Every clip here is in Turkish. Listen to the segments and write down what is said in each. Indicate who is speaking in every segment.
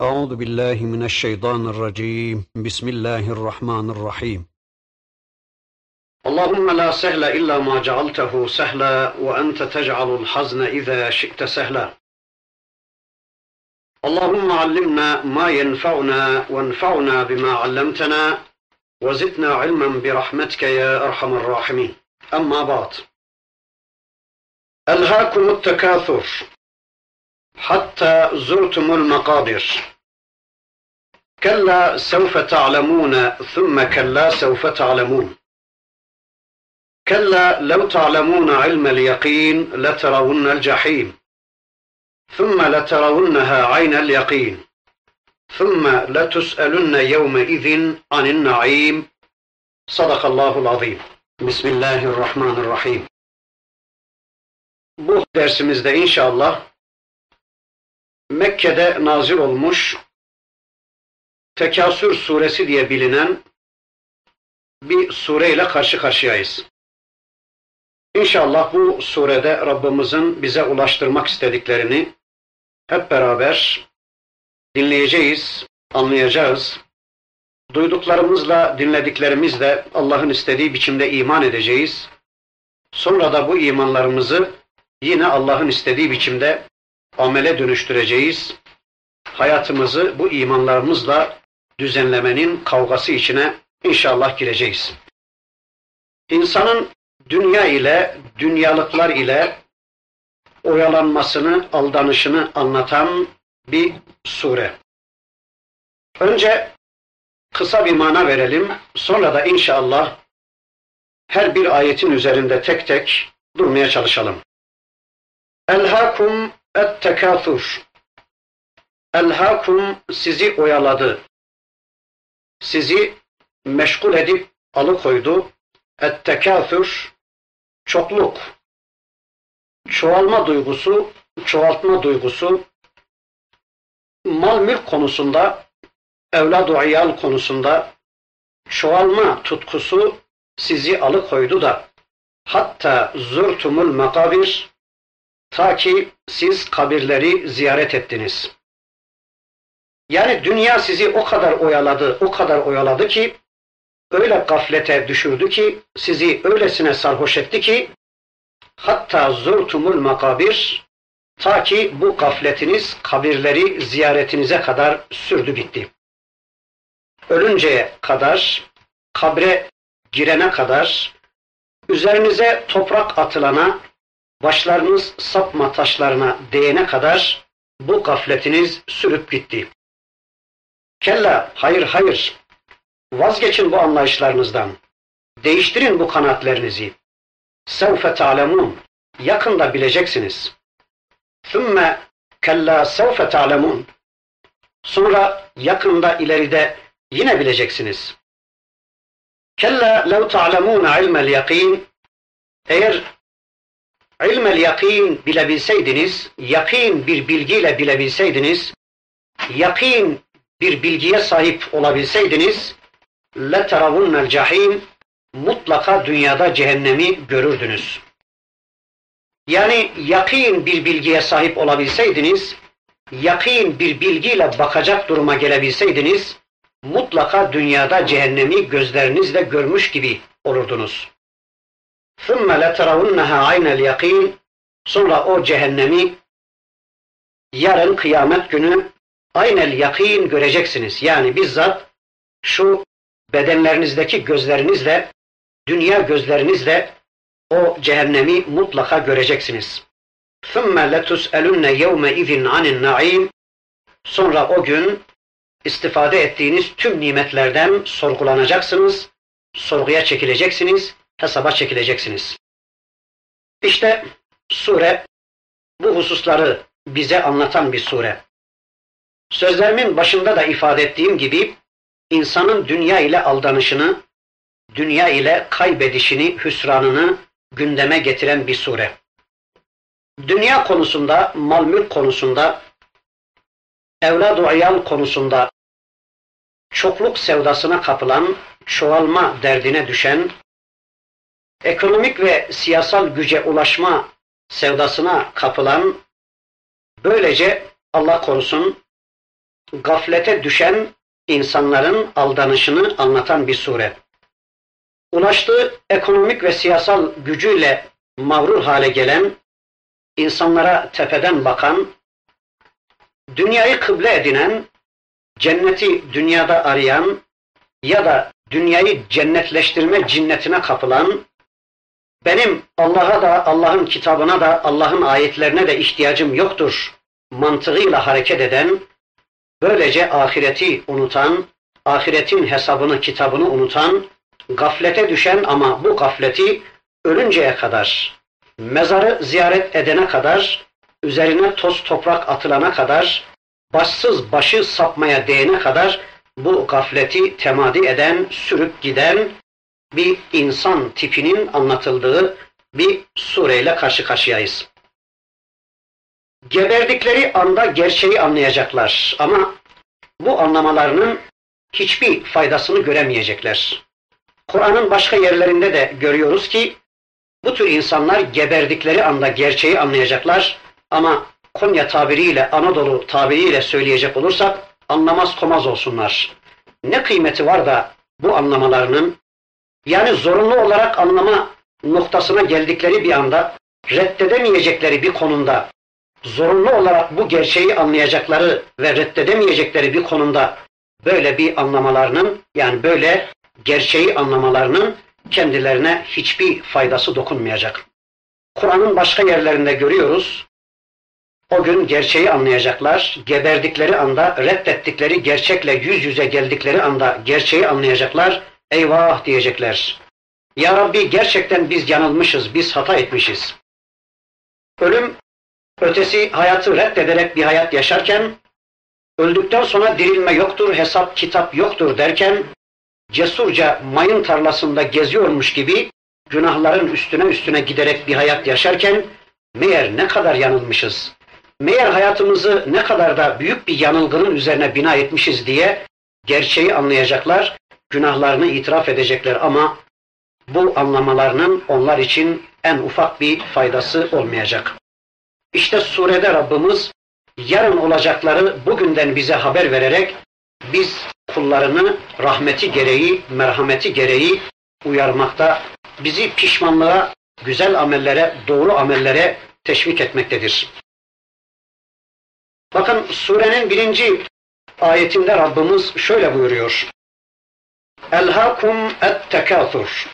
Speaker 1: أعوذ بالله من الشيطان الرجيم. بسم الله الرحمن الرحيم. اللهم لا سهل إلا ما جعلته سهلا وأنت تجعل الحزن إذا شئت سهلا. اللهم علمنا ما ينفعنا وانفعنا بما علمتنا وزدنا علما برحمتك يا أرحم الراحمين. أما بعد. ألهاكم التكاثر. حتى زرتم المقابر. كلا سوف تعلمون ثم كلا سوف تعلمون. كلا لو تعلمون علم اليقين لترون الجحيم. ثم لترونها عين اليقين. ثم لتسألن يومئذ عن النعيم. صدق الله العظيم. بسم الله الرحمن الرحيم. Bu dersimizde inşallah Mekke'de nazil olmuş Tekasür suresi diye bilinen bir sureyle karşı karşıyayız. İnşallah bu surede Rabbimizin bize ulaştırmak istediklerini hep beraber dinleyeceğiz, anlayacağız. Duyduklarımızla, dinlediklerimizle Allah'ın istediği biçimde iman edeceğiz. Sonra da bu imanlarımızı yine Allah'ın istediği biçimde amele dönüştüreceğiz. Hayatımızı bu imanlarımızla düzenlemenin kavgası içine inşallah gireceğiz. İnsanın dünya ile, dünyalıklar ile oyalanmasını, aldanışını anlatan bir sure. Önce kısa bir mana verelim, sonra da inşallah her bir ayetin üzerinde tek tek durmaya çalışalım. Elhakum et-tekâthur. Elhakum sizi oyaladı. Sizi meşgul edip alıkoydu. Et-tekâthur çokluk. Çoğalma duygusu, çoğaltma duygusu mal mülk konusunda, evlad-ı iyal konusunda çoğalma tutkusu sizi alıkoydu da hatta zurtumul makabir ta ki siz kabirleri ziyaret ettiniz. Yani dünya sizi o kadar oyaladı, o kadar oyaladı ki öyle gaflete düşürdü ki sizi öylesine sarhoş etti ki hatta zurtumul makabir ta ki bu gafletiniz kabirleri ziyaretinize kadar sürdü bitti. Ölünceye kadar, kabre girene kadar, üzerinize toprak atılana, başlarınız sapma taşlarına değene kadar bu gafletiniz sürüp gitti. Kella, hayır hayır, vazgeçin bu anlayışlarınızdan, değiştirin bu kanaatlerinizi. Sevfe ta'lemun, yakında bileceksiniz. Thümme kella sevfe ta'lemun, sonra yakında ileride yine bileceksiniz. Kella lev ta'lemûne ilmel yakin, eğer ilmel yakin bilebilseydiniz, yakin bir bilgiyle bilebilseydiniz, yakin bir bilgiye sahip olabilseydiniz, لَتَرَوُنَّ الْجَحِيمِ Mutlaka dünyada cehennemi görürdünüz. Yani yakin bir bilgiye sahip olabilseydiniz, yakin bir bilgiyle bakacak duruma gelebilseydiniz, mutlaka dünyada cehennemi gözlerinizle görmüş gibi olurdunuz. ثُمَّ لَتَرَوُنَّهَا عَيْنَ الْيَقِينَ Sonra o cehennemi yarın kıyamet günü aynel yakin göreceksiniz. Yani bizzat şu bedenlerinizdeki gözlerinizle, dünya gözlerinizle o cehennemi mutlaka göreceksiniz. ثُمَّ لَتُسْأَلُنَّ يَوْمَ اِذٍ عَنِ النَّعِيمِ Sonra o gün istifade ettiğiniz tüm nimetlerden sorgulanacaksınız, sorguya çekileceksiniz, hesaba çekileceksiniz. İşte sure bu hususları bize anlatan bir sure. Sözlerimin başında da ifade ettiğim gibi insanın dünya ile aldanışını, dünya ile kaybedişini, hüsranını gündeme getiren bir sure. Dünya konusunda, mal mülk konusunda, evlad-ı iyal konusunda çokluk sevdasına kapılan, çoğalma derdine düşen, ekonomik ve siyasal güce ulaşma sevdasına kapılan, böylece Allah korusun gaflete düşen insanların aldanışını anlatan bir sure. Ulaştığı ekonomik ve siyasal gücüyle mağrur hale gelen, insanlara tepeden bakan, dünyayı kıble edinen, cenneti dünyada arayan ya da dünyayı cennetleştirme cinnetine kapılan, benim Allah'a da, Allah'ın kitabına da, Allah'ın ayetlerine de ihtiyacım yoktur mantığıyla hareket eden, böylece ahireti unutan, ahiretin hesabını, kitabını unutan, gaflete düşen ama bu gafleti ölünceye kadar, mezarı ziyaret edene kadar, üzerine toz toprak atılana kadar, başsız başı sapmaya değene kadar bu gafleti temadi eden, sürüp giden bir insan tipinin anlatıldığı bir sureyle karşı karşıyayız. Geberdikleri anda gerçeği anlayacaklar ama bu anlamalarının hiçbir faydasını göremeyecekler. Kur'an'ın başka yerlerinde de görüyoruz ki bu tür insanlar geberdikleri anda gerçeği anlayacaklar ama Konya tabiriyle, Anadolu tabiriyle söyleyecek olursak anlamaz komaz olsunlar. Ne kıymeti var da bu anlamalarının yani zorunlu olarak anlama noktasına geldikleri bir anda reddedemeyecekleri bir konumda zorunlu olarak bu gerçeği anlayacakları ve reddedemeyecekleri bir konumda böyle bir anlamalarının yani böyle gerçeği anlamalarının kendilerine hiçbir faydası dokunmayacak. Kur'an'ın başka yerlerinde görüyoruz. O gün gerçeği anlayacaklar. Geberdikleri anda, reddettikleri gerçekle yüz yüze geldikleri anda gerçeği anlayacaklar. Eyvah diyecekler. Ya Rabbi gerçekten biz yanılmışız, biz hata etmişiz. Ölüm ötesi hayatı reddederek bir hayat yaşarken, öldükten sonra dirilme yoktur, hesap kitap yoktur derken, cesurca mayın tarlasında geziyormuş gibi günahların üstüne üstüne giderek bir hayat yaşarken, meğer ne kadar yanılmışız, meğer hayatımızı ne kadar da büyük bir yanılgının üzerine bina etmişiz diye gerçeği anlayacaklar, günahlarını itiraf edecekler ama bu anlamalarının onlar için en ufak bir faydası olmayacak. İşte surede Rabbimiz yarın olacakları bugünden bize haber vererek biz kullarını rahmeti gereği, merhameti gereği uyarmakta, bizi pişmanlığa, güzel amellere, doğru amellere teşvik etmektedir. Bakın surenin birinci ayetinde Rabbimiz şöyle buyuruyor. Elhakum et tekâthur.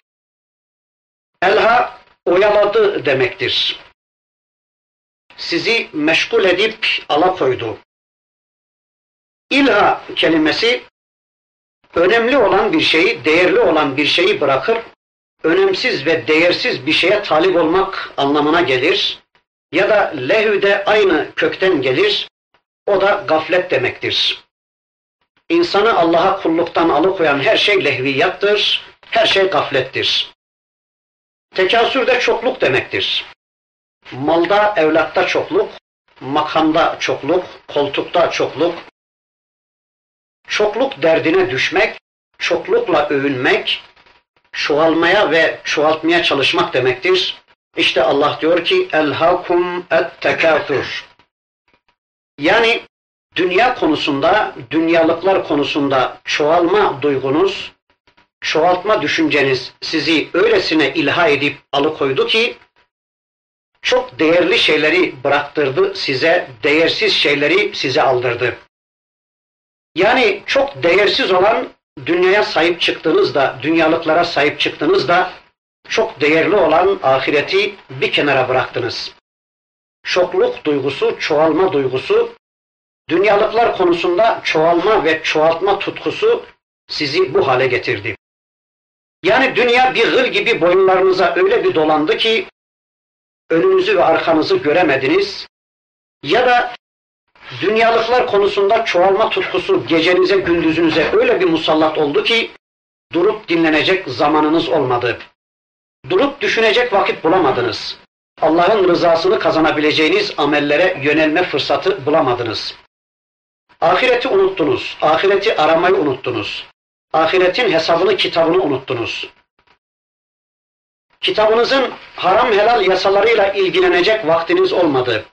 Speaker 1: Elha oyaladı demektir sizi meşgul edip alakoydu. İlha kelimesi önemli olan bir şeyi, değerli olan bir şeyi bırakıp önemsiz ve değersiz bir şeye talip olmak anlamına gelir. Ya da lehü de aynı kökten gelir. O da gaflet demektir. İnsanı Allah'a kulluktan alıkoyan her şey lehviyattır, her şey gaflettir. Tekasür de çokluk demektir. Malda, evlatta çokluk, makamda çokluk, koltukta çokluk, çokluk derdine düşmek, çoklukla övünmek, çoğalmaya ve çoğaltmaya çalışmak demektir. İşte Allah diyor ki elhakum et tekâthür. Yani dünya konusunda, dünyalıklar konusunda çoğalma duygunuz, çoğaltma düşünceniz sizi öylesine ilha edip alıkoydu ki çok değerli şeyleri bıraktırdı size, değersiz şeyleri size aldırdı. Yani çok değersiz olan dünyaya sahip çıktığınızda, dünyalıklara sahip çıktığınızda çok değerli olan ahireti bir kenara bıraktınız. Çokluk duygusu, çoğalma duygusu, dünyalıklar konusunda çoğalma ve çoğaltma tutkusu sizi bu hale getirdi. Yani dünya bir hır gibi boyunlarınıza öyle bir dolandı ki önünüzü ve arkanızı göremediniz ya da dünyalıklar konusunda çoğalma tutkusu gecenize gündüzünüze öyle bir musallat oldu ki durup dinlenecek zamanınız olmadı. Durup düşünecek vakit bulamadınız. Allah'ın rızasını kazanabileceğiniz amellere yönelme fırsatı bulamadınız. Ahireti unuttunuz. Ahireti aramayı unuttunuz. Ahiretin hesabını, kitabını unuttunuz. Kitabınızın haram helal yasalarıyla ilgilenecek vaktiniz olmadı.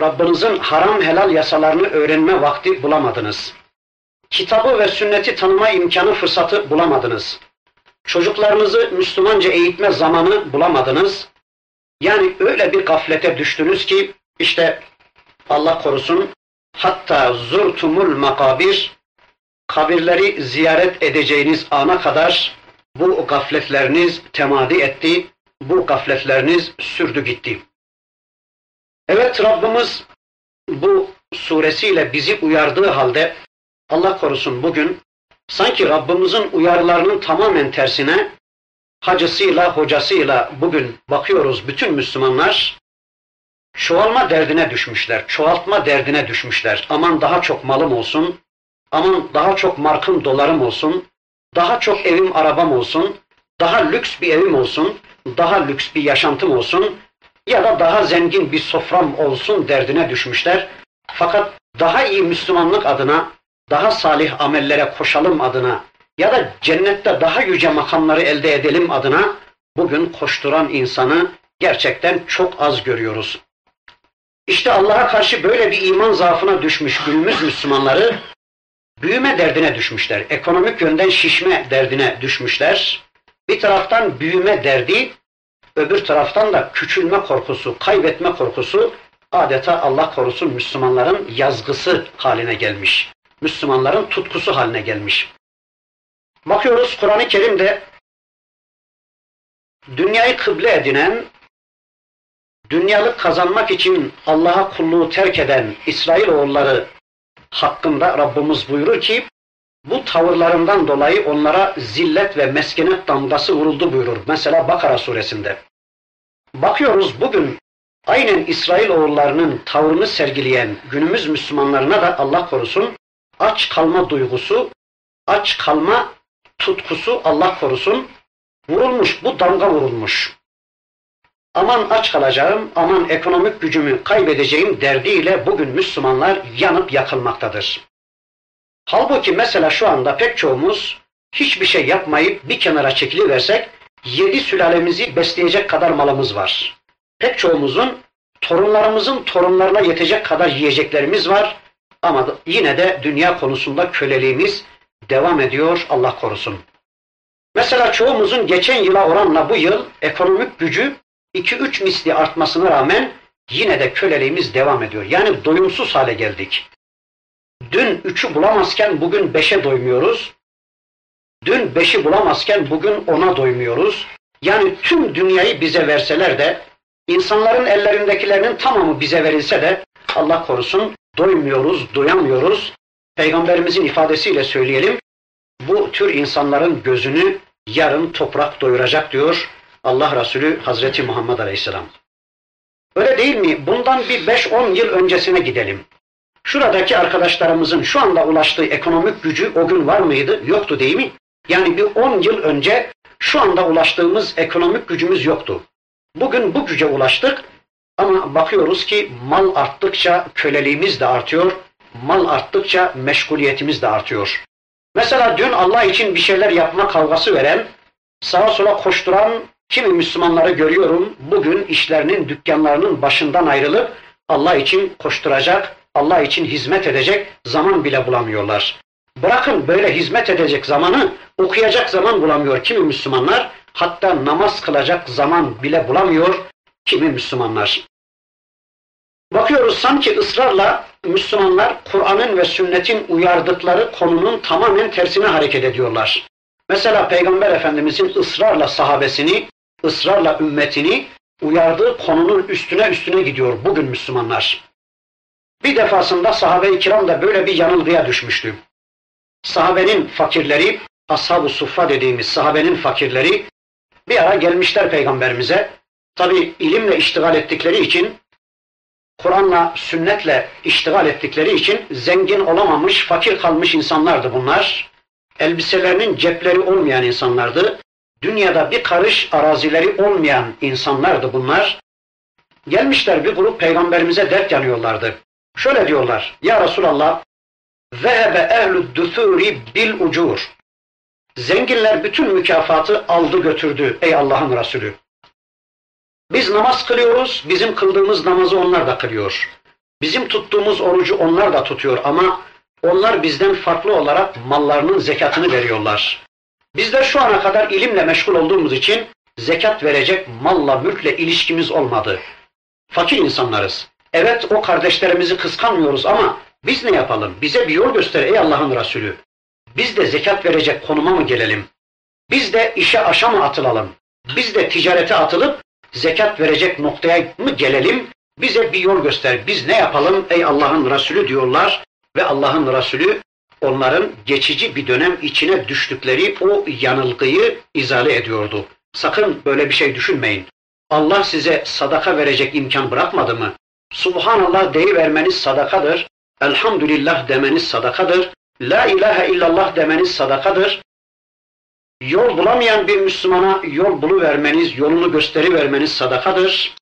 Speaker 1: Rabbinizin haram helal yasalarını öğrenme vakti bulamadınız. Kitabı ve sünneti tanıma imkanı fırsatı bulamadınız. Çocuklarınızı Müslümanca eğitme zamanı bulamadınız. Yani öyle bir gaflete düştünüz ki işte Allah korusun hatta zurtumul makabir kabirleri ziyaret edeceğiniz ana kadar bu gafletleriniz temadi etti, bu gafletleriniz sürdü gitti. Evet Rabbimiz bu suresiyle bizi uyardığı halde Allah korusun bugün sanki Rabbimizin uyarılarının tamamen tersine hacısıyla, hocasıyla bugün bakıyoruz bütün Müslümanlar çoğalma derdine düşmüşler, çoğaltma derdine düşmüşler. Aman daha çok malım olsun, aman daha çok markım dolarım olsun, daha çok evim arabam olsun, daha lüks bir evim olsun, daha lüks bir yaşantım olsun ya da daha zengin bir sofram olsun derdine düşmüşler. Fakat daha iyi Müslümanlık adına, daha salih amellere koşalım adına ya da cennette daha yüce makamları elde edelim adına bugün koşturan insanı gerçekten çok az görüyoruz. İşte Allah'a karşı böyle bir iman zaafına düşmüş günümüz Müslümanları büyüme derdine düşmüşler. Ekonomik yönden şişme derdine düşmüşler. Bir taraftan büyüme derdi, öbür taraftan da küçülme korkusu, kaybetme korkusu adeta Allah korusun Müslümanların yazgısı haline gelmiş. Müslümanların tutkusu haline gelmiş. Bakıyoruz Kur'an-ı Kerim'de dünyayı kıble edinen, dünyalık kazanmak için Allah'a kulluğu terk eden İsrailoğulları hakkında Rabbimiz buyurur ki bu tavırlarından dolayı onlara zillet ve meskenet damgası vuruldu buyurur. Mesela Bakara suresinde. Bakıyoruz bugün aynen İsrail oğullarının tavrını sergileyen günümüz Müslümanlarına da Allah korusun aç kalma duygusu, aç kalma tutkusu Allah korusun vurulmuş, bu damga vurulmuş. Aman aç kalacağım, aman ekonomik gücümü kaybedeceğim derdiyle bugün Müslümanlar yanıp yakılmaktadır. Halbuki mesela şu anda pek çoğumuz hiçbir şey yapmayıp bir kenara çekiliversek yedi sülalemizi besleyecek kadar malımız var. Pek çoğumuzun torunlarımızın torunlarına yetecek kadar yiyeceklerimiz var. Ama yine de dünya konusunda köleliğimiz devam ediyor Allah korusun. Mesela çoğumuzun geçen yıla oranla bu yıl ekonomik gücü 2-3 misli artmasına rağmen yine de köleliğimiz devam ediyor. Yani doyumsuz hale geldik. Dün üçü bulamazken bugün beşe doymuyoruz. Dün beşi bulamazken bugün ona doymuyoruz. Yani tüm dünyayı bize verseler de, insanların ellerindekilerinin tamamı bize verilse de Allah korusun doymuyoruz, doyamıyoruz. Peygamberimizin ifadesiyle söyleyelim, bu tür insanların gözünü yarın toprak doyuracak diyor Allah Resulü Hazreti Muhammed Aleyhisselam. Öyle değil mi? Bundan bir 5-10 yıl öncesine gidelim. Şuradaki arkadaşlarımızın şu anda ulaştığı ekonomik gücü o gün var mıydı? Yoktu değil mi? Yani bir 10 yıl önce şu anda ulaştığımız ekonomik gücümüz yoktu. Bugün bu güce ulaştık ama bakıyoruz ki mal arttıkça köleliğimiz de artıyor, mal arttıkça meşguliyetimiz de artıyor. Mesela dün Allah için bir şeyler yapma kavgası veren, sağa sola koşturan kimi Müslümanları görüyorum. Bugün işlerinin, dükkanlarının başından ayrılıp Allah için koşturacak, Allah için hizmet edecek zaman bile bulamıyorlar. Bırakın böyle hizmet edecek zamanı, okuyacak zaman bulamıyor kimi Müslümanlar. Hatta namaz kılacak zaman bile bulamıyor kimi Müslümanlar. Bakıyoruz sanki ısrarla Müslümanlar Kur'an'ın ve sünnetin uyardıkları konunun tamamen tersine hareket ediyorlar. Mesela Peygamber Efendimizin ısrarla sahabesini, ısrarla ümmetini uyardığı konunun üstüne üstüne gidiyor bugün Müslümanlar. Bir defasında sahabe-i kiram da böyle bir yanılgıya düşmüştü. Sahabenin fakirleri, ashab-ı suffa dediğimiz sahabenin fakirleri bir ara gelmişler peygamberimize. Tabi ilimle iştigal ettikleri için Kur'an'la, sünnetle iştigal ettikleri için zengin olamamış, fakir kalmış insanlardı bunlar. Elbiselerinin cepleri olmayan insanlardı. Dünyada bir karış arazileri olmayan insanlardı bunlar. Gelmişler bir grup peygamberimize dert yanıyorlardı. Şöyle diyorlar, Ya Resulallah, Vehebe ehlü düthuri bil ucur. Zenginler bütün mükafatı aldı götürdü ey Allah'ın Resulü. Biz namaz kılıyoruz, bizim kıldığımız namazı onlar da kılıyor. Bizim tuttuğumuz orucu onlar da tutuyor ama onlar bizden farklı olarak mallarının zekatını veriyorlar. Biz de şu ana kadar ilimle meşgul olduğumuz için zekat verecek malla, mülkle ilişkimiz olmadı. Fakir insanlarız. Evet o kardeşlerimizi kıskanmıyoruz ama biz ne yapalım? Bize bir yol göster ey Allah'ın Resulü. Biz de zekat verecek konuma mı gelelim? Biz de işe aşa mı atılalım? Biz de ticarete atılıp zekat verecek noktaya mı gelelim? Bize bir yol göster. Biz ne yapalım ey Allah'ın Resulü diyorlar ve Allah'ın Resulü onların geçici bir dönem içine düştükleri o yanılgıyı izale ediyordu. Sakın böyle bir şey düşünmeyin. Allah size sadaka verecek imkan bırakmadı mı? Subhanallah deyivermeniz sadakadır. Elhamdülillah demeniz sadakadır. La ilahe illallah demeniz sadakadır. Yol bulamayan bir Müslümana yol buluvermeniz, yolunu gösterivermeniz sadakadır.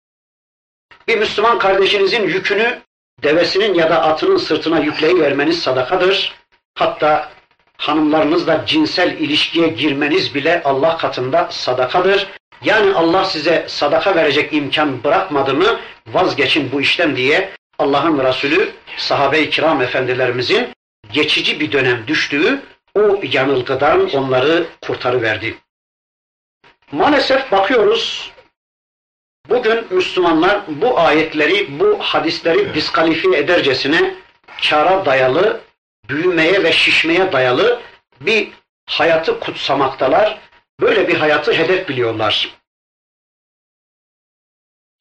Speaker 1: Bir Müslüman kardeşinizin yükünü devesinin ya da atının sırtına yükleyivermeniz sadakadır. Hatta hanımlarınızla cinsel ilişkiye girmeniz bile Allah katında sadakadır. Yani Allah size sadaka verecek imkan bırakmadı mı vazgeçin bu işten diye Allah'ın Resulü sahabe-i kiram efendilerimizin geçici bir dönem düştüğü o yanılgıdan onları kurtarıverdi. Maalesef bakıyoruz bugün Müslümanlar bu ayetleri, bu hadisleri diskalifiye edercesine kara dayalı, büyümeye ve şişmeye dayalı bir hayatı kutsamaktalar. Böyle bir hayatı hedef biliyorlar.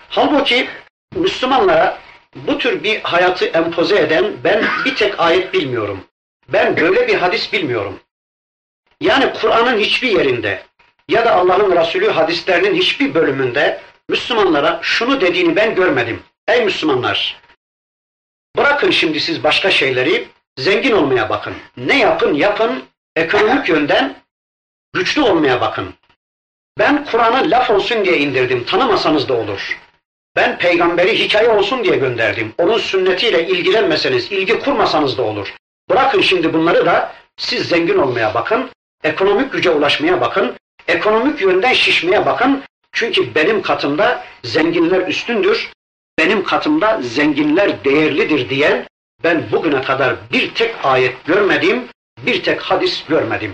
Speaker 1: Halbuki Müslümanlara bu tür bir hayatı empoze eden ben bir tek ayet bilmiyorum. Ben böyle bir hadis bilmiyorum. Yani Kur'an'ın hiçbir yerinde ya da Allah'ın Resulü hadislerinin hiçbir bölümünde Müslümanlara şunu dediğini ben görmedim. Ey Müslümanlar! Bırakın şimdi siz başka şeyleri, zengin olmaya bakın. Ne yapın yapın, ekonomik yönden güçlü olmaya bakın. Ben Kur'an'ı laf olsun diye indirdim, tanımasanız da olur. Ben peygamberi hikaye olsun diye gönderdim. Onun sünnetiyle ilgilenmeseniz, ilgi kurmasanız da olur. Bırakın şimdi bunları da siz zengin olmaya bakın, ekonomik güce ulaşmaya bakın, ekonomik yönden şişmeye bakın. Çünkü benim katımda zenginler üstündür, benim katımda zenginler değerlidir diyen ben bugüne kadar bir tek ayet görmedim, bir tek hadis görmedim.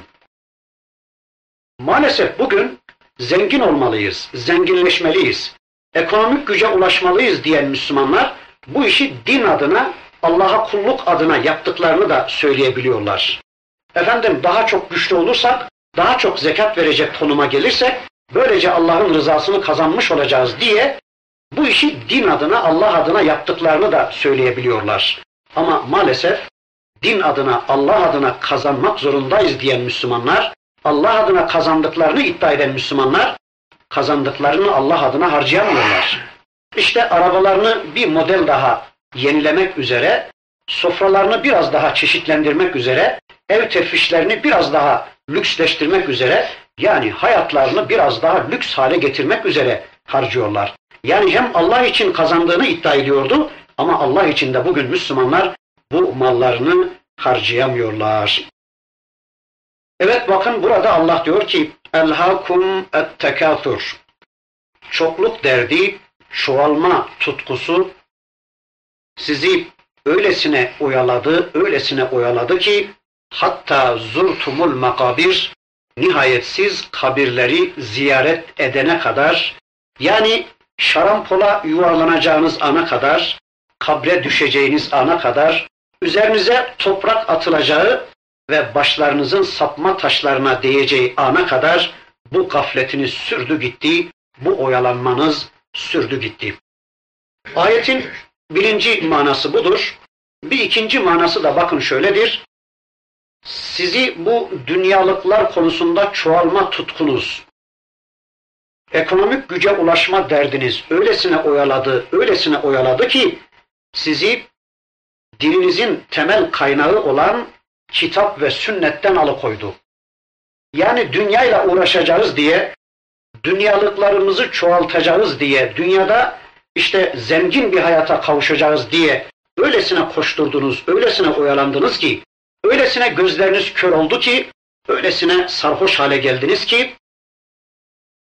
Speaker 1: Maalesef bugün zengin olmalıyız, zenginleşmeliyiz, ekonomik güce ulaşmalıyız diyen Müslümanlar bu işi din adına Allah'a kulluk adına yaptıklarını da söyleyebiliyorlar. Efendim daha çok güçlü olursak, daha çok zekat verecek konuma gelirsek, böylece Allah'ın rızasını kazanmış olacağız diye bu işi din adına, Allah adına yaptıklarını da söyleyebiliyorlar. Ama maalesef din adına, Allah adına kazanmak zorundayız diyen Müslümanlar, Allah adına kazandıklarını iddia eden Müslümanlar, kazandıklarını Allah adına harcayamıyorlar. İşte arabalarını bir model daha yenilemek üzere, sofralarını biraz daha çeşitlendirmek üzere, ev tefrişlerini biraz daha lüksleştirmek üzere, yani hayatlarını biraz daha lüks hale getirmek üzere harcıyorlar. Yani hem Allah için kazandığını iddia ediyordu ama Allah için de bugün Müslümanlar bu mallarını harcayamıyorlar. Evet bakın burada Allah diyor ki elhakum et tekathur. Çokluk derdi, çoğalma tutkusu sizi öylesine oyaladı, öylesine oyaladı ki hatta zurtumul makabir nihayetsiz kabirleri ziyaret edene kadar yani şarampola yuvarlanacağınız ana kadar, kabre düşeceğiniz ana kadar, üzerinize toprak atılacağı ve başlarınızın sapma taşlarına değeceği ana kadar bu gafletiniz sürdü gitti, bu oyalanmanız sürdü gitti. Ayetin birinci manası budur. Bir ikinci manası da bakın şöyledir. Sizi bu dünyalıklar konusunda çoğalma tutkunuz, ekonomik güce ulaşma derdiniz öylesine oyaladı, öylesine oyaladı ki sizi dininizin temel kaynağı olan kitap ve sünnetten alıkoydu. Yani dünyayla uğraşacağız diye, dünyalıklarımızı çoğaltacağız diye, dünyada işte zengin bir hayata kavuşacağız diye öylesine koşturdunuz, öylesine oyalandınız ki, öylesine gözleriniz kör oldu ki, öylesine sarhoş hale geldiniz ki,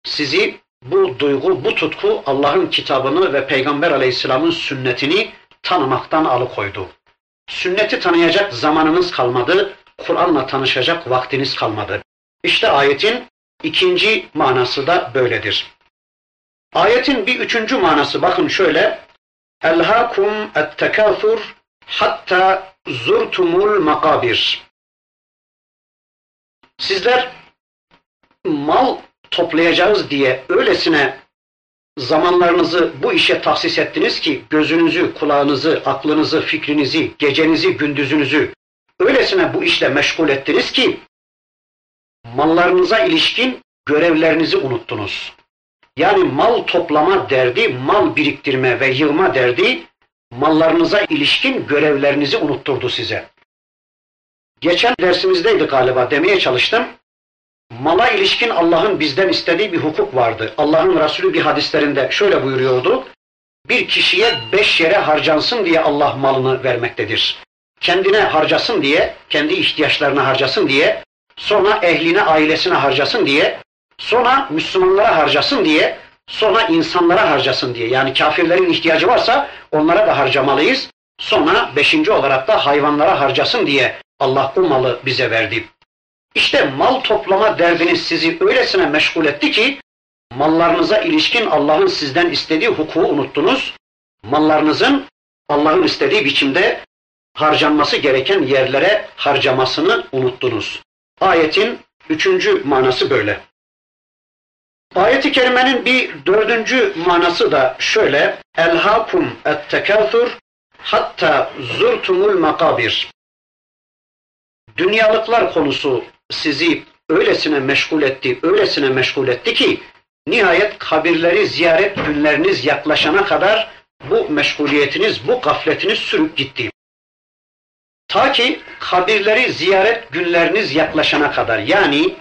Speaker 1: sizi bu duygu, bu tutku Allah'ın kitabını ve Peygamber aleyhisselamın sünnetini tanımaktan alıkoydu. Sünneti tanıyacak zamanınız kalmadı, Kur'an'la tanışacak vaktiniz kalmadı. İşte ayetin ikinci manası da böyledir. Ayetin bir üçüncü manası bakın şöyle. Elhakum et-tekâthur hatta zurtumul makabir. Sizler mal toplayacağız diye öylesine zamanlarınızı bu işe tahsis ettiniz ki gözünüzü, kulağınızı, aklınızı, fikrinizi, gecenizi, gündüzünüzü öylesine bu işle meşgul ettiniz ki mallarınıza ilişkin görevlerinizi unuttunuz. Yani mal toplama derdi, mal biriktirme ve yığma derdi mallarınıza ilişkin görevlerinizi unutturdu size. Geçen dersimizdeydi galiba demeye çalıştım. Mala ilişkin Allah'ın bizden istediği bir hukuk vardı. Allah'ın Resulü bir hadislerinde şöyle buyuruyordu. Bir kişiye beş yere harcansın diye Allah malını vermektedir. Kendine harcasın diye, kendi ihtiyaçlarına harcasın diye, sonra ehline, ailesine harcasın diye, sonra Müslümanlara harcasın diye, sonra insanlara harcasın diye. Yani kafirlerin ihtiyacı varsa onlara da harcamalıyız. Sonra beşinci olarak da hayvanlara harcasın diye Allah bu malı bize verdi. İşte mal toplama derdiniz sizi öylesine meşgul etti ki mallarınıza ilişkin Allah'ın sizden istediği hukuku unuttunuz. Mallarınızın Allah'ın istediği biçimde harcanması gereken yerlere harcamasını unuttunuz. Ayetin üçüncü manası böyle. Ayet-i kerimenin bir dördüncü manası da şöyle. Elhakum et-tekâthur hatta zurtumul makabir. Dünyalıklar konusu sizi öylesine meşgul etti, öylesine meşgul etti ki nihayet kabirleri ziyaret günleriniz yaklaşana kadar bu meşguliyetiniz, bu gafletiniz sürüp gitti. Ta ki kabirleri ziyaret günleriniz yaklaşana kadar yani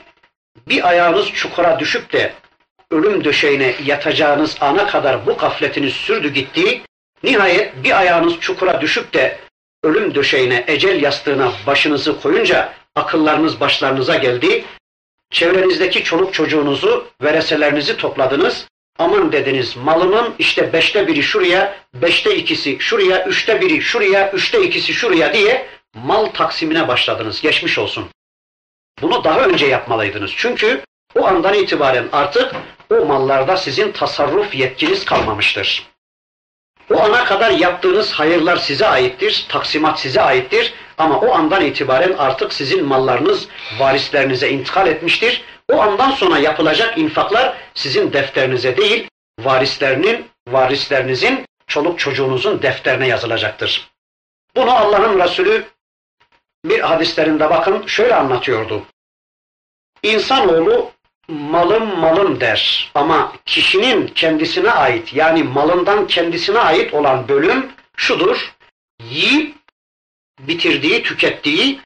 Speaker 1: bir ayağınız çukura düşüp de ölüm döşeğine yatacağınız ana kadar bu gafletiniz sürdü gitti. Nihayet bir ayağınız çukura düşüp de ölüm döşeğine, ecel yastığına başınızı koyunca akıllarınız başlarınıza geldi. Çevrenizdeki çoluk çocuğunuzu, vereselerinizi topladınız. Aman dediniz malımın işte beşte biri şuraya, beşte ikisi şuraya, üçte biri şuraya, üçte ikisi şuraya diye mal taksimine başladınız. Geçmiş olsun. Bunu daha önce yapmalıydınız. Çünkü o andan itibaren artık o mallarda sizin tasarruf yetkiniz kalmamıştır. O ana kadar yaptığınız hayırlar size aittir, taksimat size aittir ama o andan itibaren artık sizin mallarınız varislerinize intikal etmiştir. O andan sonra yapılacak infaklar sizin defterinize değil, varislerinin, varislerinizin, çoluk çocuğunuzun defterine yazılacaktır. Bunu Allah'ın Resulü bir hadislerinde bakın şöyle anlatıyordu. İnsanoğlu malım malım der ama kişinin kendisine ait yani malından kendisine ait olan bölüm şudur. Yiyip bitirdiği, tükettiği,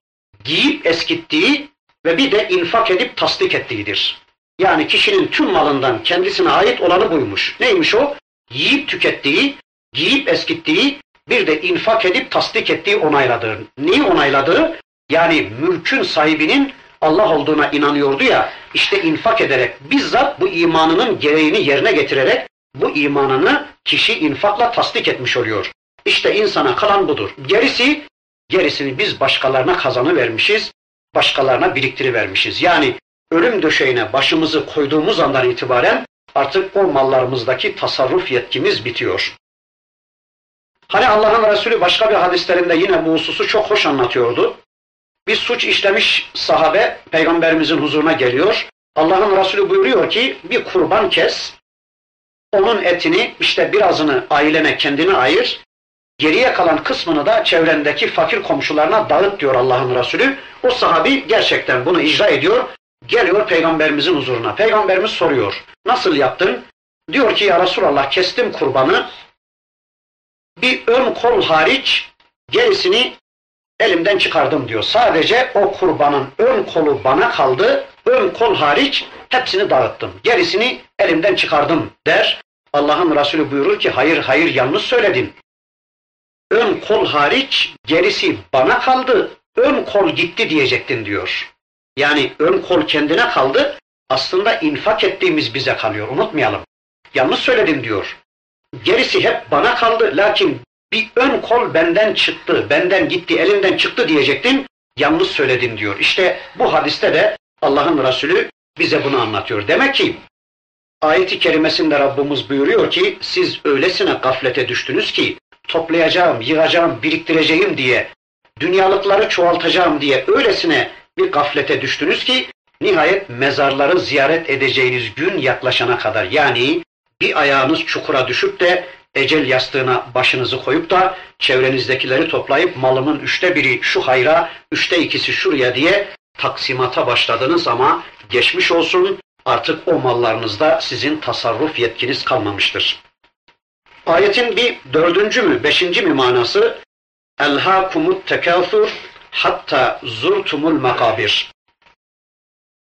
Speaker 1: giyip eskittiği ve bir de infak edip tasdik ettiğidir. Yani kişinin tüm malından kendisine ait olanı buymuş. Neymiş o? Yiyip tükettiği, giyip eskittiği, bir de infak edip tasdik ettiği onayladığı. Neyi onayladığı? Yani mülkün sahibinin Allah olduğuna inanıyordu ya, işte infak ederek, bizzat bu imanının gereğini yerine getirerek bu imanını kişi infakla tasdik etmiş oluyor. İşte insana kalan budur. Gerisi, gerisini biz başkalarına kazanı vermişiz, başkalarına biriktiri vermişiz. Yani ölüm döşeğine başımızı koyduğumuz andan itibaren artık o mallarımızdaki tasarruf yetkimiz bitiyor. Hani Allah'ın Resulü başka bir hadislerinde yine bu hususu çok hoş anlatıyordu. Bir suç işlemiş sahabe peygamberimizin huzuruna geliyor. Allah'ın Resulü buyuruyor ki bir kurban kes, onun etini işte birazını ailene kendine ayır, geriye kalan kısmını da çevrendeki fakir komşularına dağıt diyor Allah'ın Resulü. O sahabi gerçekten bunu icra ediyor. Geliyor peygamberimizin huzuruna. Peygamberimiz soruyor. Nasıl yaptın? Diyor ki ya Resulallah kestim kurbanı. Bir ön kol hariç gerisini elimden çıkardım diyor. Sadece o kurbanın ön kolu bana kaldı, ön kol hariç hepsini dağıttım. Gerisini elimden çıkardım der. Allah'ın Resulü buyurur ki hayır hayır yanlış söyledin. Ön kol hariç gerisi bana kaldı, ön kol gitti diyecektin diyor. Yani ön kol kendine kaldı, aslında infak ettiğimiz bize kalıyor unutmayalım. Yanlış söyledim diyor. Gerisi hep bana kaldı lakin bir ön kol benden çıktı, benden gitti, elimden çıktı diyecektin. Yanlış söyledin diyor. İşte bu hadiste de Allah'ın Resulü bize bunu anlatıyor. Demek ki ayeti kerimesinde Rabbimiz buyuruyor ki siz öylesine gaflete düştünüz ki toplayacağım, yığacağım, biriktireceğim diye dünyalıkları çoğaltacağım diye öylesine bir gaflete düştünüz ki nihayet mezarları ziyaret edeceğiniz gün yaklaşana kadar yani bir ayağınız çukura düşüp de ecel yastığına başınızı koyup da çevrenizdekileri toplayıp malımın üçte biri şu hayra, üçte ikisi şuraya diye taksimata başladınız ama geçmiş olsun artık o mallarınızda sizin tasarruf yetkiniz kalmamıştır. Ayetin bir dördüncü mü, beşinci mi manası? Elhâkumut tekâfur hatta zurtumul makabir.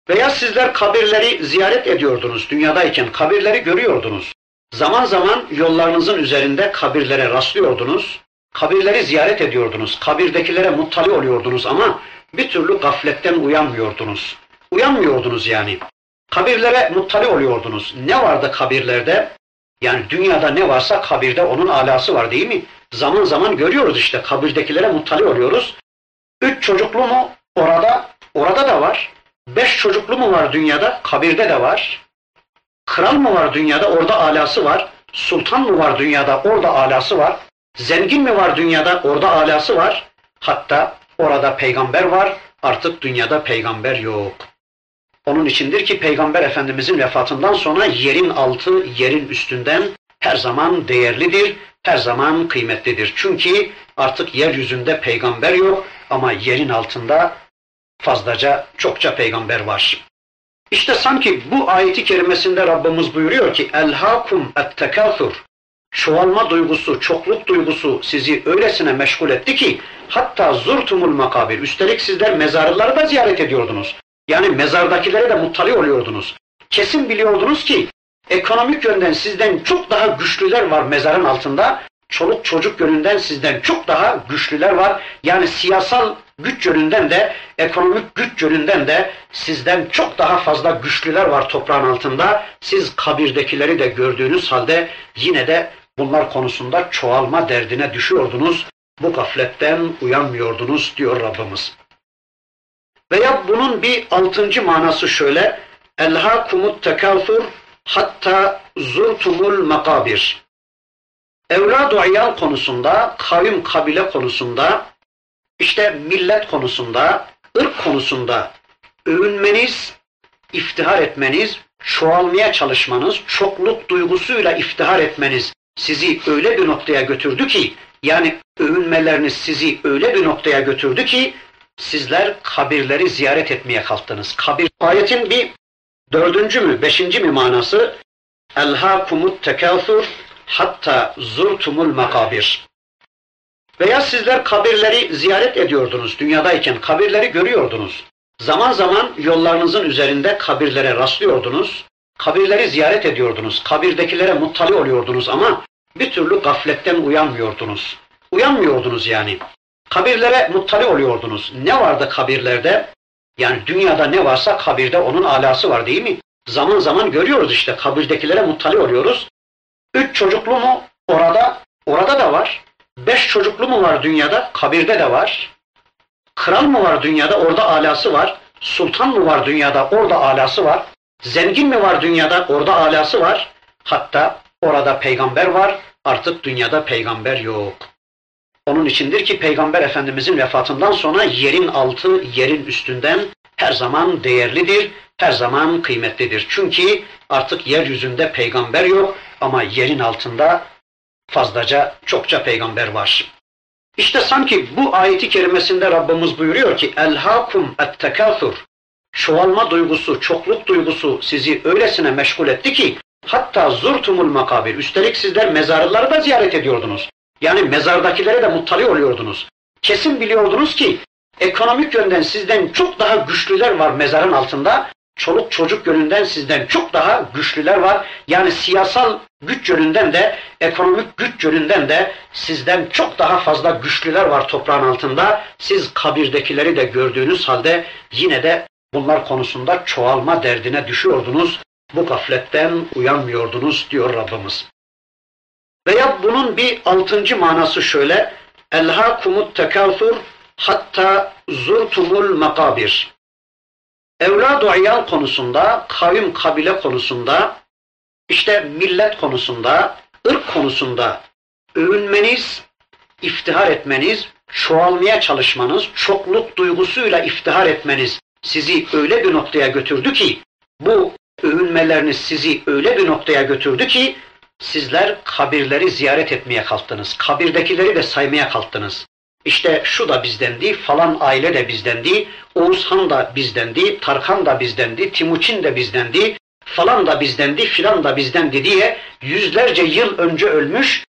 Speaker 1: Veya sizler kabirleri ziyaret ediyordunuz dünyadayken, kabirleri görüyordunuz. Zaman zaman yollarınızın üzerinde kabirlere rastlıyordunuz, kabirleri ziyaret ediyordunuz, kabirdekilere muttali oluyordunuz ama bir türlü gafletten uyanmıyordunuz. Uyanmıyordunuz yani. Kabirlere muttali oluyordunuz. Ne vardı kabirlerde? Yani dünyada ne varsa kabirde onun alası var değil mi? Zaman zaman görüyoruz işte kabirdekilere muttali oluyoruz. Üç çocuklu mu? Orada, orada da var. Beş çocuklu mu var dünyada? Kabirde de var. Kral mı var dünyada? Orada alası var. Sultan mı var dünyada? Orada alası var. Zengin mi var dünyada? Orada alası var. Hatta orada peygamber var. Artık dünyada peygamber yok. Onun içindir ki Peygamber Efendimizin vefatından sonra yerin altı yerin üstünden her zaman değerlidir, her zaman kıymetlidir. Çünkü artık yeryüzünde peygamber yok ama yerin altında fazlaca çokça peygamber var. İşte sanki bu ayeti kerimesinde Rabbimiz buyuruyor ki elhakum et-tekâthur çoğalma duygusu, çokluk duygusu sizi öylesine meşgul etti ki hatta zurtumul makabir. Üstelik sizler mezarları da ziyaret ediyordunuz. Yani mezardakilere de muttali oluyordunuz. Kesin biliyordunuz ki ekonomik yönden sizden çok daha güçlüler var mezarın altında. Çoluk çocuk yönünden sizden çok daha güçlüler var. Yani siyasal güç yönünden de, ekonomik güç yönünden de sizden çok daha fazla güçlüler var toprağın altında. Siz kabirdekileri de gördüğünüz halde yine de bunlar konusunda çoğalma derdine düşüyordunuz. Bu gafletten uyanmıyordunuz diyor Rabbimiz. Veya bunun bir altıncı manası şöyle. Elhâkumut tekâfur hatta zurtumul makabir. Evlad-ı iyal konusunda, kavim kabile konusunda, işte millet konusunda, ırk konusunda övünmeniz, iftihar etmeniz, çoğalmaya çalışmanız, çokluk duygusuyla iftihar etmeniz sizi öyle bir noktaya götürdü ki, yani övünmeleriniz sizi öyle bir noktaya götürdü ki, sizler kabirleri ziyaret etmeye kalktınız. Kabir ayetin bir dördüncü mü, beşinci mi manası? Elhâkumut tekâthur hatta zurtumul makabir. Veya sizler kabirleri ziyaret ediyordunuz dünyadayken, kabirleri görüyordunuz. Zaman zaman yollarınızın üzerinde kabirlere rastlıyordunuz, kabirleri ziyaret ediyordunuz, kabirdekilere muttali oluyordunuz ama bir türlü gafletten uyanmıyordunuz. Uyanmıyordunuz yani. Kabirlere muttali oluyordunuz. Ne vardı kabirlerde? Yani dünyada ne varsa kabirde onun alası var değil mi? Zaman zaman görüyoruz işte kabirdekilere muttali oluyoruz. Üç çocuklu mu? Orada, orada da var. Beş çocuklu mu var dünyada? Kabirde de var. Kral mı var dünyada? Orada alası var. Sultan mı var dünyada? Orada alası var. Zengin mi var dünyada? Orada alası var. Hatta orada peygamber var. Artık dünyada peygamber yok. Onun içindir ki Peygamber Efendimizin vefatından sonra yerin altı yerin üstünden her zaman değerlidir, her zaman kıymetlidir. Çünkü artık yeryüzünde peygamber yok ama yerin altında fazlaca çokça peygamber var. İşte sanki bu ayeti kerimesinde Rabbimiz buyuruyor ki elhakum et-tekâthur çoğalma duygusu, çokluk duygusu sizi öylesine meşgul etti ki hatta zurtumul makabir. Üstelik sizler mezarları da ziyaret ediyordunuz. Yani mezardakilere de muttali oluyordunuz. Kesin biliyordunuz ki ekonomik yönden sizden çok daha güçlüler var mezarın altında. Çoluk çocuk yönünden sizden çok daha güçlüler var. Yani siyasal güç yönünden de, ekonomik güç yönünden de sizden çok daha fazla güçlüler var toprağın altında. Siz kabirdekileri de gördüğünüz halde yine de bunlar konusunda çoğalma derdine düşüyordunuz. Bu gafletten uyanmıyordunuz diyor Rabbimiz. Veya bunun bir altıncı manası şöyle. Elhakumut tekâthur hatta zurtumul makabir. Evlad-ı iyal konusunda, kavim kabile konusunda, işte millet konusunda, ırk konusunda övünmeniz, iftihar etmeniz, çoğalmaya çalışmanız, çokluk duygusuyla iftihar etmeniz sizi öyle bir noktaya götürdü ki, bu övünmeleriniz sizi öyle bir noktaya götürdü ki, sizler kabirleri ziyaret etmeye kalktınız. Kabirdekileri de saymaya kalktınız. İşte şu da bizdendi, falan aile de bizdendi, Oğuzhan da bizdendi, Tarkan da bizdendi, Timuçin de bizdendi, falan da bizdendi, filan da bizdendi diye yüzlerce yıl önce ölmüş,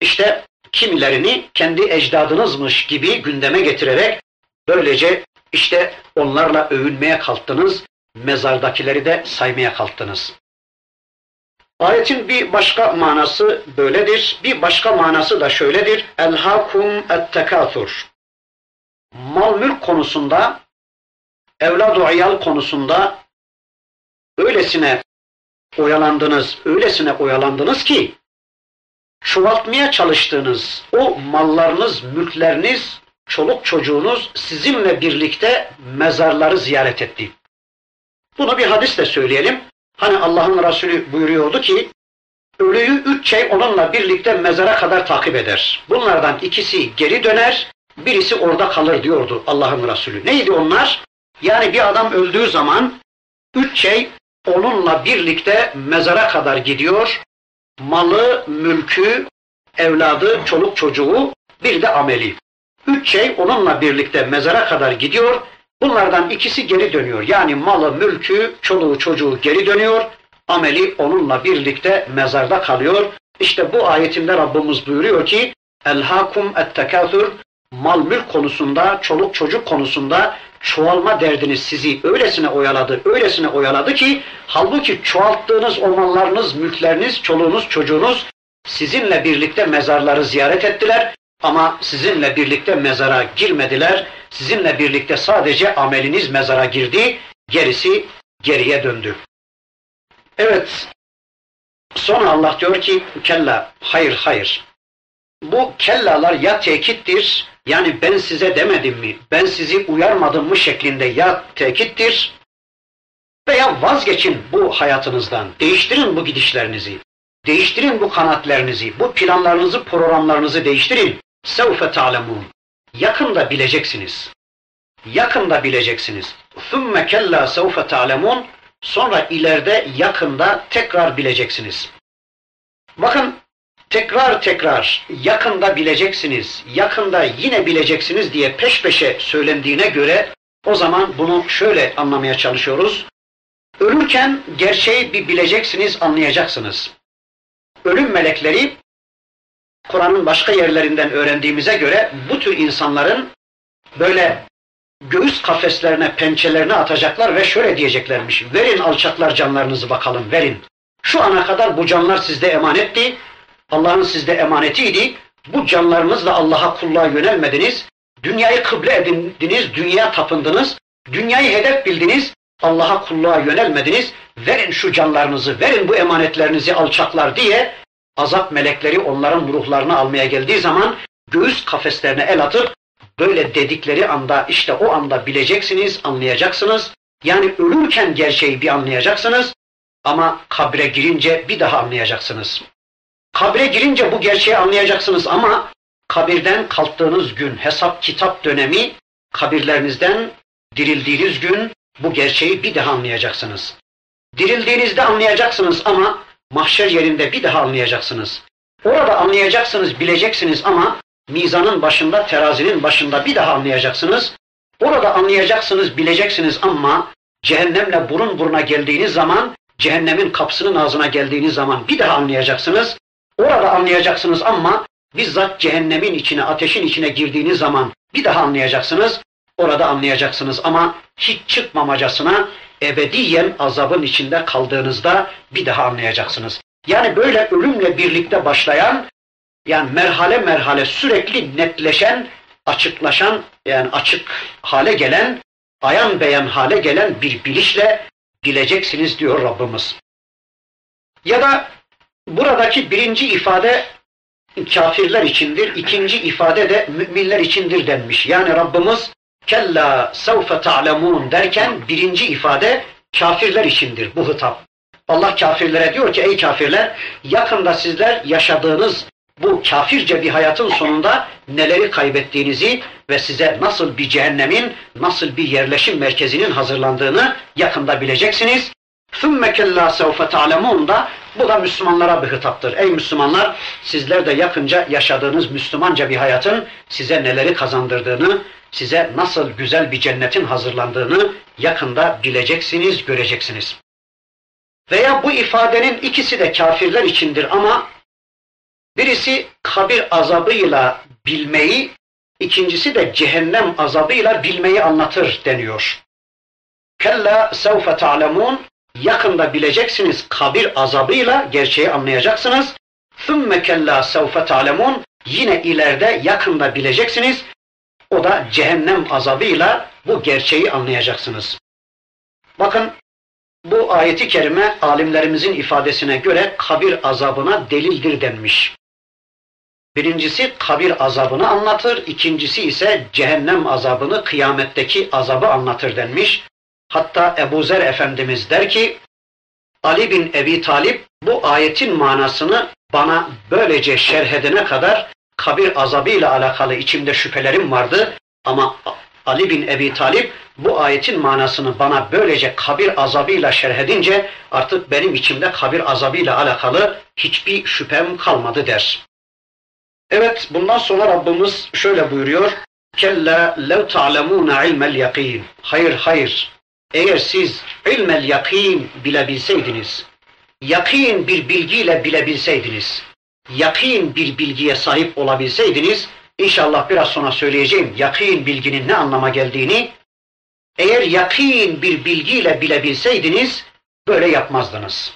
Speaker 1: işte kimilerini kendi ecdadınızmış gibi gündeme getirerek böylece işte onlarla övünmeye kalktınız, mezardakileri de saymaya kalktınız. Ayetin bir başka manası böyledir. Bir başka manası da şöyledir. Elhakum et-tekathur. Mal mülk konusunda, evlad iyal konusunda öylesine oyalandınız, öylesine oyalandınız ki çoğaltmaya çalıştığınız o mallarınız, mülkleriniz, çoluk çocuğunuz sizinle birlikte mezarları ziyaret etti. Bunu bir hadisle söyleyelim. Hani Allah'ın Resulü buyuruyordu ki, ölüyü üç şey onunla birlikte mezara kadar takip eder. Bunlardan ikisi geri döner, birisi orada kalır diyordu Allah'ın Resulü. Neydi onlar? Yani bir adam öldüğü zaman üç şey onunla birlikte mezara kadar gidiyor. Malı, mülkü, evladı, çoluk çocuğu, bir de ameli. Üç şey onunla birlikte mezara kadar gidiyor. Bunlardan ikisi geri dönüyor. Yani malı, mülkü, çoluğu, çocuğu geri dönüyor. Ameli onunla birlikte mezarda kalıyor. İşte bu ayetinde Rabbimiz buyuruyor ki Elhakum et-tekâthür mal mülk konusunda, çoluk çocuk konusunda çoğalma derdiniz sizi öylesine oyaladı, öylesine oyaladı ki halbuki çoğalttığınız o mallarınız, mülkleriniz, çoluğunuz, çocuğunuz sizinle birlikte mezarları ziyaret ettiler ama sizinle birlikte mezara girmediler. Sizinle birlikte sadece ameliniz mezara girdi, gerisi geriye döndü. Evet, sonra Allah diyor ki kella, hayır hayır. Bu kellalar ya tekittir, yani ben size demedim mi, ben sizi uyarmadım mı şeklinde ya tekittir veya vazgeçin bu hayatınızdan, değiştirin bu gidişlerinizi, değiştirin bu kanatlarınızı, bu planlarınızı, programlarınızı değiştirin. Sevfe ta'lemun. Yakında bileceksiniz. Yakında bileceksiniz. Thumme kella sevfe ta'lemun. Sonra ileride yakında tekrar bileceksiniz. Bakın tekrar tekrar yakında bileceksiniz, yakında yine bileceksiniz diye peş peşe söylendiğine göre o zaman bunu şöyle anlamaya çalışıyoruz. Ölürken gerçeği bir bileceksiniz, anlayacaksınız. Ölüm melekleri Kur'an'ın başka yerlerinden öğrendiğimize göre bu tür insanların böyle göğüs kafeslerine, pençelerine atacaklar ve şöyle diyeceklermiş. Verin alçaklar canlarınızı bakalım, verin. Şu ana kadar bu canlar sizde emanetti. Allah'ın sizde emanetiydi. Bu canlarınızla Allah'a kulluğa yönelmediniz. Dünyayı kıble edindiniz, dünyaya tapındınız. Dünyayı hedef bildiniz. Allah'a kulluğa yönelmediniz. Verin şu canlarınızı, verin bu emanetlerinizi alçaklar diye azap melekleri onların ruhlarını almaya geldiği zaman göğüs kafeslerine el atıp böyle dedikleri anda işte o anda bileceksiniz, anlayacaksınız. Yani ölürken gerçeği bir anlayacaksınız ama kabre girince bir daha anlayacaksınız. Kabre girince bu gerçeği anlayacaksınız ama kabirden kalktığınız gün hesap kitap dönemi kabirlerinizden dirildiğiniz gün bu gerçeği bir daha anlayacaksınız. Dirildiğinizde anlayacaksınız ama mahşer yerinde bir daha anlayacaksınız. Orada anlayacaksınız, bileceksiniz ama mizanın başında, terazinin başında bir daha anlayacaksınız. Orada anlayacaksınız, bileceksiniz ama cehennemle burun buruna geldiğiniz zaman, cehennemin kapısının ağzına geldiğiniz zaman bir daha anlayacaksınız. Orada anlayacaksınız ama bizzat cehennemin içine, ateşin içine girdiğiniz zaman bir daha anlayacaksınız. Orada anlayacaksınız ama hiç çıkmamacasına ebediyen azabın içinde kaldığınızda bir daha anlayacaksınız. Yani böyle ölümle birlikte başlayan, yani merhale merhale sürekli netleşen, açıklaşan, yani açık hale gelen, ayan beyan hale gelen bir bilişle bileceksiniz diyor Rabbimiz. Ya da buradaki birinci ifade kafirler içindir, ikinci ifade de müminler içindir denmiş. Yani Rabbimiz kella sevfe ta'lemun derken birinci ifade kafirler içindir bu hitap. Allah kafirlere diyor ki ey kafirler yakında sizler yaşadığınız bu kafirce bir hayatın sonunda neleri kaybettiğinizi ve size nasıl bir cehennemin, nasıl bir yerleşim merkezinin hazırlandığını yakında bileceksiniz. ثُمَّ كَلَّا سَوْفَ تَعْلَمُونَ da bu da Müslümanlara bir hitaptır. Ey Müslümanlar sizler de yakınca yaşadığınız Müslümanca bir hayatın size neleri kazandırdığını, size nasıl güzel bir cennetin hazırlandığını yakında bileceksiniz, göreceksiniz. Veya bu ifadenin ikisi de kafirler içindir ama birisi kabir azabıyla bilmeyi, ikincisi de cehennem azabıyla bilmeyi anlatır deniyor. Kella sevfe ta'lemun yakında bileceksiniz kabir azabıyla gerçeği anlayacaksınız. Thumma kella sevfe ta'lemun yine ileride yakında bileceksiniz. O da cehennem azabıyla bu gerçeği anlayacaksınız. Bakın bu ayeti kerime alimlerimizin ifadesine göre kabir azabına delildir denmiş. Birincisi kabir azabını anlatır, ikincisi ise cehennem azabını, kıyametteki azabı anlatır denmiş. Hatta Ebu Zer Efendimiz der ki, Ali bin Ebi Talip bu ayetin manasını bana böylece şerh edene kadar kabir azabıyla alakalı içimde şüphelerim vardı ama Ali bin Ebi Talip bu ayetin manasını bana böylece kabir azabıyla şerh edince artık benim içimde kabir azabıyla alakalı hiçbir şüphem kalmadı der. Evet bundan sonra Rabbimiz şöyle buyuruyor. Kella lev ta'lemuna ilmel yakin. Hayır hayır. Eğer siz ilmel yakin bilebilseydiniz, yakin bir bilgiyle bilebilseydiniz, yakin bir bilgiye sahip olabilseydiniz, inşallah biraz sonra söyleyeceğim yakin bilginin ne anlama geldiğini, eğer yakin bir bilgiyle bilebilseydiniz, böyle yapmazdınız.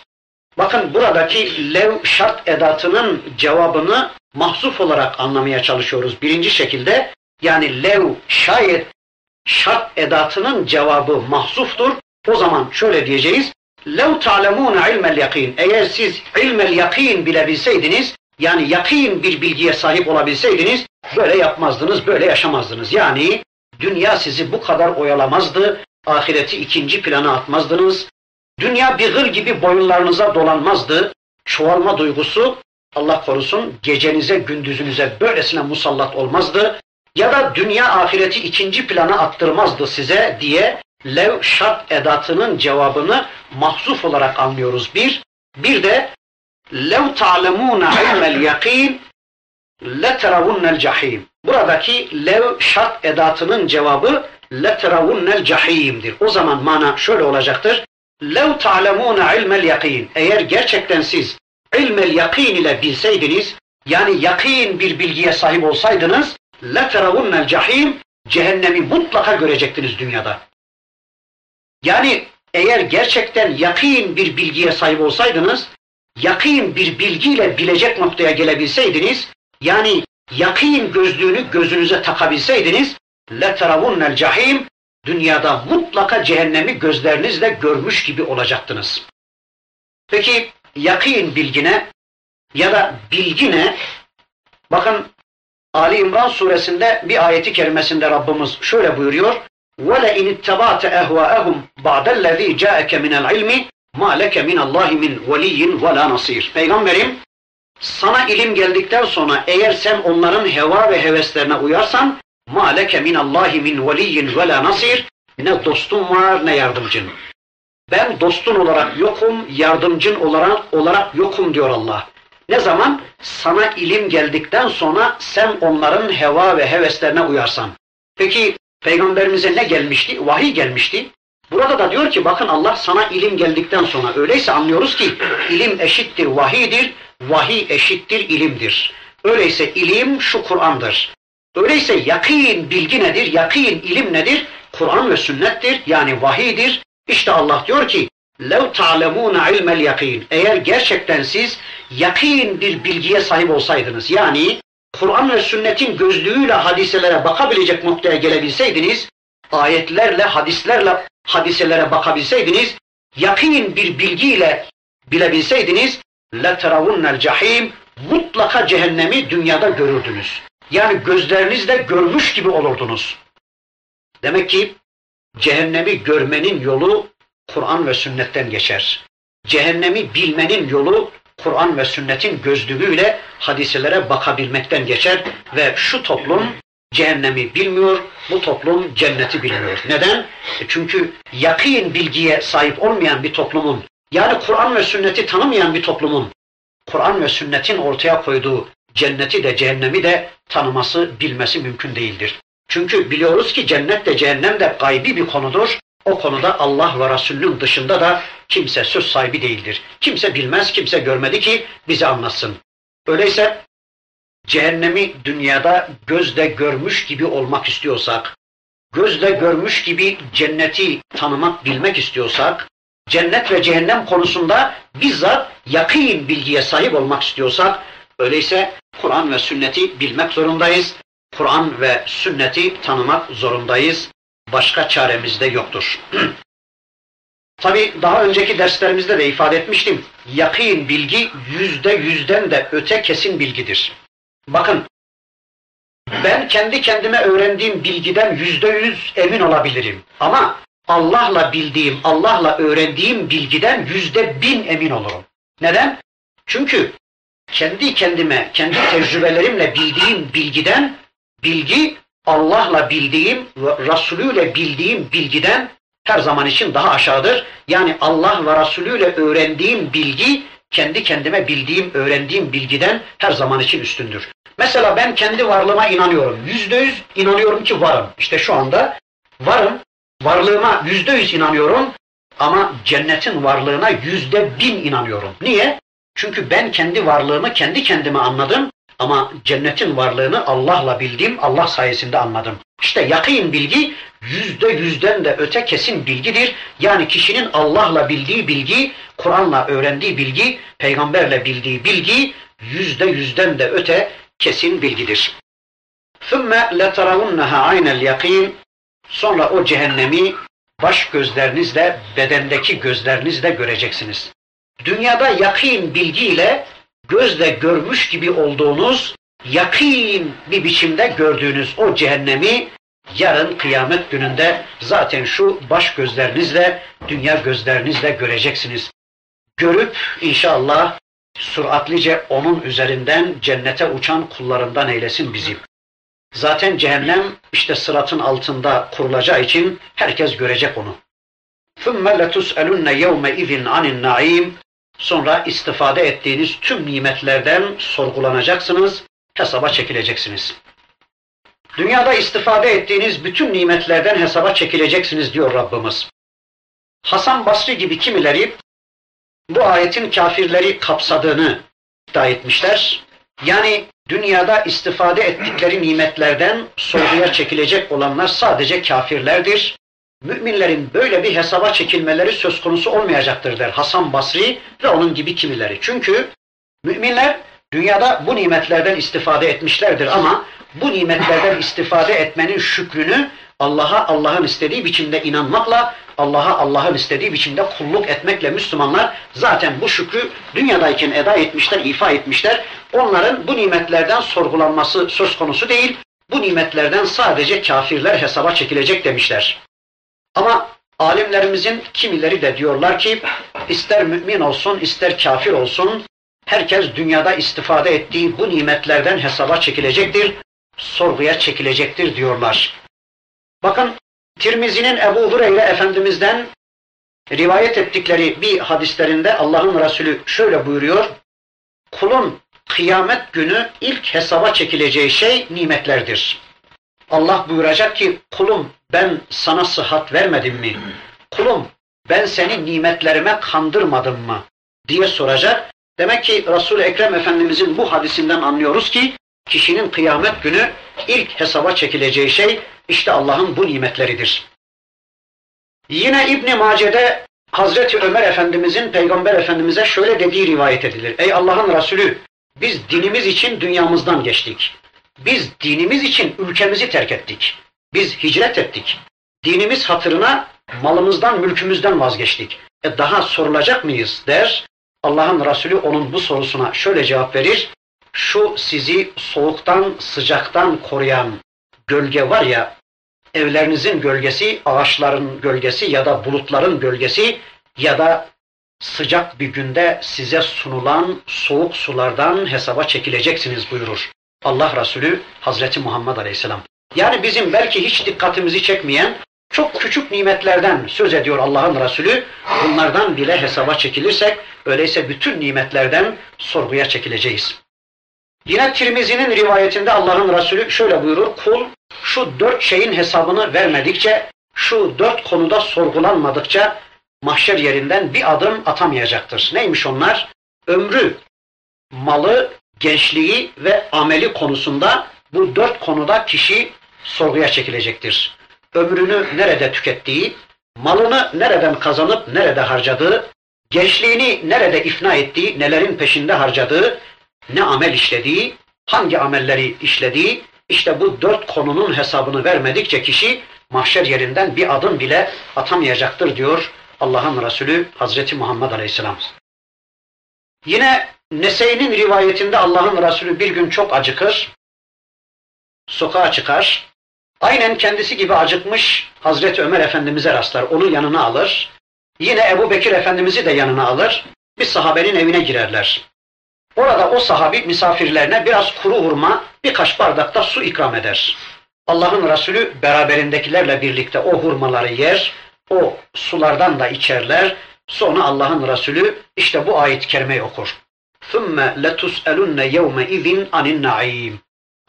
Speaker 1: Bakın buradaki lev şart edatının cevabını mahzuf olarak anlamaya çalışıyoruz birinci şekilde. Yani lev şayet şart edatının cevabı mahzuftur. O zaman şöyle diyeceğiz. Lev ta'lemûne ilmel yakin. Eğer siz ilmel yakin bilebilseydiniz, yani yakin bir bilgiye sahip olabilseydiniz, böyle yapmazdınız, böyle yaşamazdınız. Yani dünya sizi bu kadar oyalamazdı, ahireti ikinci plana atmazdınız. Dünya bir hır gibi boyunlarınıza dolanmazdı. Çoğalma duygusu Allah korusun gecenize gündüzünüze böylesine musallat olmazdı ya da dünya ahireti ikinci plana attırmazdı size diye lev şart edatının cevabını mahzuf olarak anlıyoruz bir. Bir de lev ta'lemûne ilmel yakin leteravunnel cahim. Buradaki lev şart edatının cevabı leteravunnel cahim'dir. O zaman mana şöyle olacaktır. Lev ta'lemûne ilmel yakin. Eğer gerçekten siz ilmel yakin ile bilseydiniz, yani yakin bir bilgiye sahip olsaydınız, لَتَرَوُنَّ cahim Cehennemi mutlaka görecektiniz dünyada. Yani eğer gerçekten yakin bir bilgiye sahip olsaydınız, yakin bir bilgiyle bilecek noktaya gelebilseydiniz, yani yakin gözlüğünü gözünüze takabilseydiniz, لَتَرَوُنَّ cahim Dünyada mutlaka cehennemi gözlerinizle görmüş gibi olacaktınız. Peki yakin bilgine ya da bilgine bakın Ali İmran suresinde bir ayeti kerimesinde Rabbimiz şöyle buyuruyor. وَلَاِنِ اتَّبَعْتَ اَهْوَاءَهُمْ بَعْدَ الَّذ۪ي جَاءَكَ مِنَ الْعِلْمِ مَا لَكَ مِنَ اللّٰهِ مِنْ وَلِيٍّ وَلَا نَصِيرٍ Peygamberim sana ilim geldikten sonra eğer sen onların heva ve heveslerine uyarsan مَا لَكَ مِنَ اللّٰهِ مِنْ وَلِيٍّ وَلَا نَصِيرٍ Ne dostun var ne yardımcın. Ben dostun olarak yokum, yardımcın olarak, olarak yokum diyor Allah. Ne zaman? Sana ilim geldikten sonra sen onların heva ve heveslerine uyarsan. Peki peygamberimize ne gelmişti? Vahiy gelmişti. Burada da diyor ki bakın Allah sana ilim geldikten sonra öyleyse anlıyoruz ki ilim eşittir vahidir, vahiy eşittir ilimdir. Öyleyse ilim şu Kur'an'dır. Öyleyse yakin bilgi nedir? Yakin ilim nedir? Kur'an ve sünnettir yani vahidir. İşte Allah diyor ki لَوْ تَعْلَمُونَ عِلْمَ الْيَقِينَ Eğer gerçekten siz yakin bir bilgiye sahip olsaydınız, yani Kur'an ve sünnetin gözlüğüyle hadiselere bakabilecek noktaya gelebilseydiniz, ayetlerle, hadislerle hadiselere bakabilseydiniz, yakin bir bilgiyle bilebilseydiniz, لَتَرَوُنَّ الْجَحِيمِ mutlaka cehennemi dünyada görürdünüz. Yani gözlerinizle görmüş gibi olurdunuz. Demek ki cehennemi görmenin yolu Kur'an ve sünnetten geçer. Cehennemi bilmenin yolu Kur'an ve sünnetin gözlüğüyle hadiselere bakabilmekten geçer ve şu toplum cehennemi bilmiyor, bu toplum cenneti bilmiyor. Neden? E çünkü yakın bilgiye sahip olmayan bir toplumun, yani Kur'an ve sünneti tanımayan bir toplumun, Kur'an ve sünnetin ortaya koyduğu cenneti de cehennemi de tanıması, bilmesi mümkün değildir. Çünkü biliyoruz ki cennet de cehennem de gaybi bir konudur. O konuda Allah ve Resulünün dışında da kimse söz sahibi değildir. Kimse bilmez, kimse görmedi ki bize anlatsın. Öyleyse cehennemi dünyada gözle görmüş gibi olmak istiyorsak, gözle görmüş gibi cenneti tanımak, bilmek istiyorsak, cennet ve cehennem konusunda bizzat yakın bilgiye sahip olmak istiyorsak, öyleyse Kur'an ve sünneti bilmek zorundayız. Kur'an ve sünneti tanımak zorundayız. Başka çaremiz de yoktur. Tabi daha önceki derslerimizde de ifade etmiştim. Yakın bilgi yüzde yüzden de öte kesin bilgidir. Bakın ben kendi kendime öğrendiğim bilgiden yüzde yüz emin olabilirim. Ama Allah'la bildiğim, Allah'la öğrendiğim bilgiden yüzde bin emin olurum. Neden? Çünkü kendi kendime, kendi tecrübelerimle bildiğim bilgiden, bilgi Allah'la bildiğim ve Resulüyle bildiğim bilgiden her zaman için daha aşağıdır. Yani Allah ve Resulüyle öğrendiğim bilgi kendi kendime bildiğim, öğrendiğim bilgiden her zaman için üstündür. Mesela ben kendi varlığıma inanıyorum. Yüzde yüz inanıyorum ki varım. İşte şu anda varım. Varlığıma yüzde yüz inanıyorum. Ama cennetin varlığına yüzde bin inanıyorum. Niye? Çünkü ben kendi varlığımı kendi kendime anladım. Ama cennetin varlığını Allah'la bildiğim Allah sayesinde anladım. İşte yakın bilgi yüzde yüzden de öte kesin bilgidir. Yani kişinin Allah'la bildiği bilgi, Kur'an'la öğrendiği bilgi, peygamberle bildiği bilgi yüzde yüzden de öte kesin bilgidir. ثُمَّ لَتَرَوُنَّهَا عَيْنَ الْيَقِينَ Sonra o cehennemi baş gözlerinizle, bedendeki gözlerinizle göreceksiniz. Dünyada yakın bilgiyle gözle görmüş gibi olduğunuz, yakın bir biçimde gördüğünüz o cehennemi yarın kıyamet gününde zaten şu baş gözlerinizle, dünya gözlerinizle göreceksiniz. Görüp inşallah süratlice onun üzerinden cennete uçan kullarından eylesin bizi. Zaten cehennem işte sıratın altında kurulacağı için herkes görecek onu. ثُمَّ لَتُسْأَلُنَّ يَوْمَ اِذٍ عَنِ النَّعِيمِ Sonra istifade ettiğiniz tüm nimetlerden sorgulanacaksınız, hesaba çekileceksiniz. Dünyada istifade ettiğiniz bütün nimetlerden hesaba çekileceksiniz diyor Rabbimiz. Hasan Basri gibi kimileri bu ayetin kafirleri kapsadığını iddia etmişler. Yani dünyada istifade ettikleri nimetlerden sorguya çekilecek olanlar sadece kafirlerdir. Müminlerin böyle bir hesaba çekilmeleri söz konusu olmayacaktır der Hasan Basri ve onun gibi kimileri. Çünkü müminler dünyada bu nimetlerden istifade etmişlerdir ama bu nimetlerden istifade etmenin şükrünü Allah'a Allah'ın istediği biçimde inanmakla, Allah'a Allah'ın istediği biçimde kulluk etmekle Müslümanlar zaten bu şükrü dünyadayken eda etmişler, ifa etmişler. Onların bu nimetlerden sorgulanması söz konusu değil. Bu nimetlerden sadece kafirler hesaba çekilecek demişler. Ama alimlerimizin kimileri de diyorlar ki ister mümin olsun ister kafir olsun herkes dünyada istifade ettiği bu nimetlerden hesaba çekilecektir, sorguya çekilecektir diyorlar. Bakın Tirmizi'nin Ebu Hureyre Efendimiz'den rivayet ettikleri bir hadislerinde Allah'ın Resulü şöyle buyuruyor. Kulun kıyamet günü ilk hesaba çekileceği şey nimetlerdir. Allah buyuracak ki kulum ben sana sıhhat vermedim mi? Kulum ben seni nimetlerime kandırmadım mı? diye soracak. Demek ki Resul-i Ekrem Efendimizin bu hadisinden anlıyoruz ki kişinin kıyamet günü ilk hesaba çekileceği şey işte Allah'ın bu nimetleridir. Yine İbn Mace'de Hazreti Ömer Efendimizin Peygamber Efendimiz'e şöyle dediği rivayet edilir. Ey Allah'ın Resulü biz dinimiz için dünyamızdan geçtik. Biz dinimiz için ülkemizi terk ettik. Biz hicret ettik. Dinimiz hatırına malımızdan, mülkümüzden vazgeçtik. E daha sorulacak mıyız der. Allah'ın Resulü onun bu sorusuna şöyle cevap verir. şu sizi soğuktan, sıcaktan koruyan gölge var ya, evlerinizin gölgesi, ağaçların gölgesi ya da bulutların gölgesi ya da sıcak bir günde size sunulan soğuk sulardan hesaba çekileceksiniz buyurur. Allah Resulü Hazreti Muhammed Aleyhisselam. Yani bizim belki hiç dikkatimizi çekmeyen çok küçük nimetlerden söz ediyor Allah'ın Resulü. Bunlardan bile hesaba çekilirsek öyleyse bütün nimetlerden sorguya çekileceğiz. Yine Tirmizi'nin rivayetinde Allah'ın Resulü şöyle buyurur. Kul şu dört şeyin hesabını vermedikçe, şu dört konuda sorgulanmadıkça mahşer yerinden bir adım atamayacaktır. Neymiş onlar? Ömrü, malı, gençliği ve ameli konusunda bu dört konuda kişi sorguya çekilecektir. Ömrünü nerede tükettiği, malını nereden kazanıp nerede harcadığı, gençliğini nerede ifna ettiği, nelerin peşinde harcadığı, ne amel işlediği, hangi amelleri işlediği, işte bu dört konunun hesabını vermedikçe kişi mahşer yerinden bir adım bile atamayacaktır diyor Allah'ın Resulü Hazreti Muhammed Aleyhisselam. Yine Nese'nin rivayetinde Allah'ın Resulü bir gün çok acıkır, sokağa çıkar, aynen kendisi gibi acıkmış Hazreti Ömer Efendimiz'e rastlar, onu yanına alır. Yine Ebu Bekir Efendimiz'i de yanına alır, bir sahabenin evine girerler. Orada o sahabi misafirlerine biraz kuru hurma, birkaç bardakta su ikram eder. Allah'ın Resulü beraberindekilerle birlikte o hurmaları yer, o sulardan da içerler. Sonra Allah'ın Resulü işte bu ayet-i kerimeyi okur. ثُمَّ لَتُسْأَلُنَّ يَوْمَ اِذٍ عَنِ النَّعِيمِ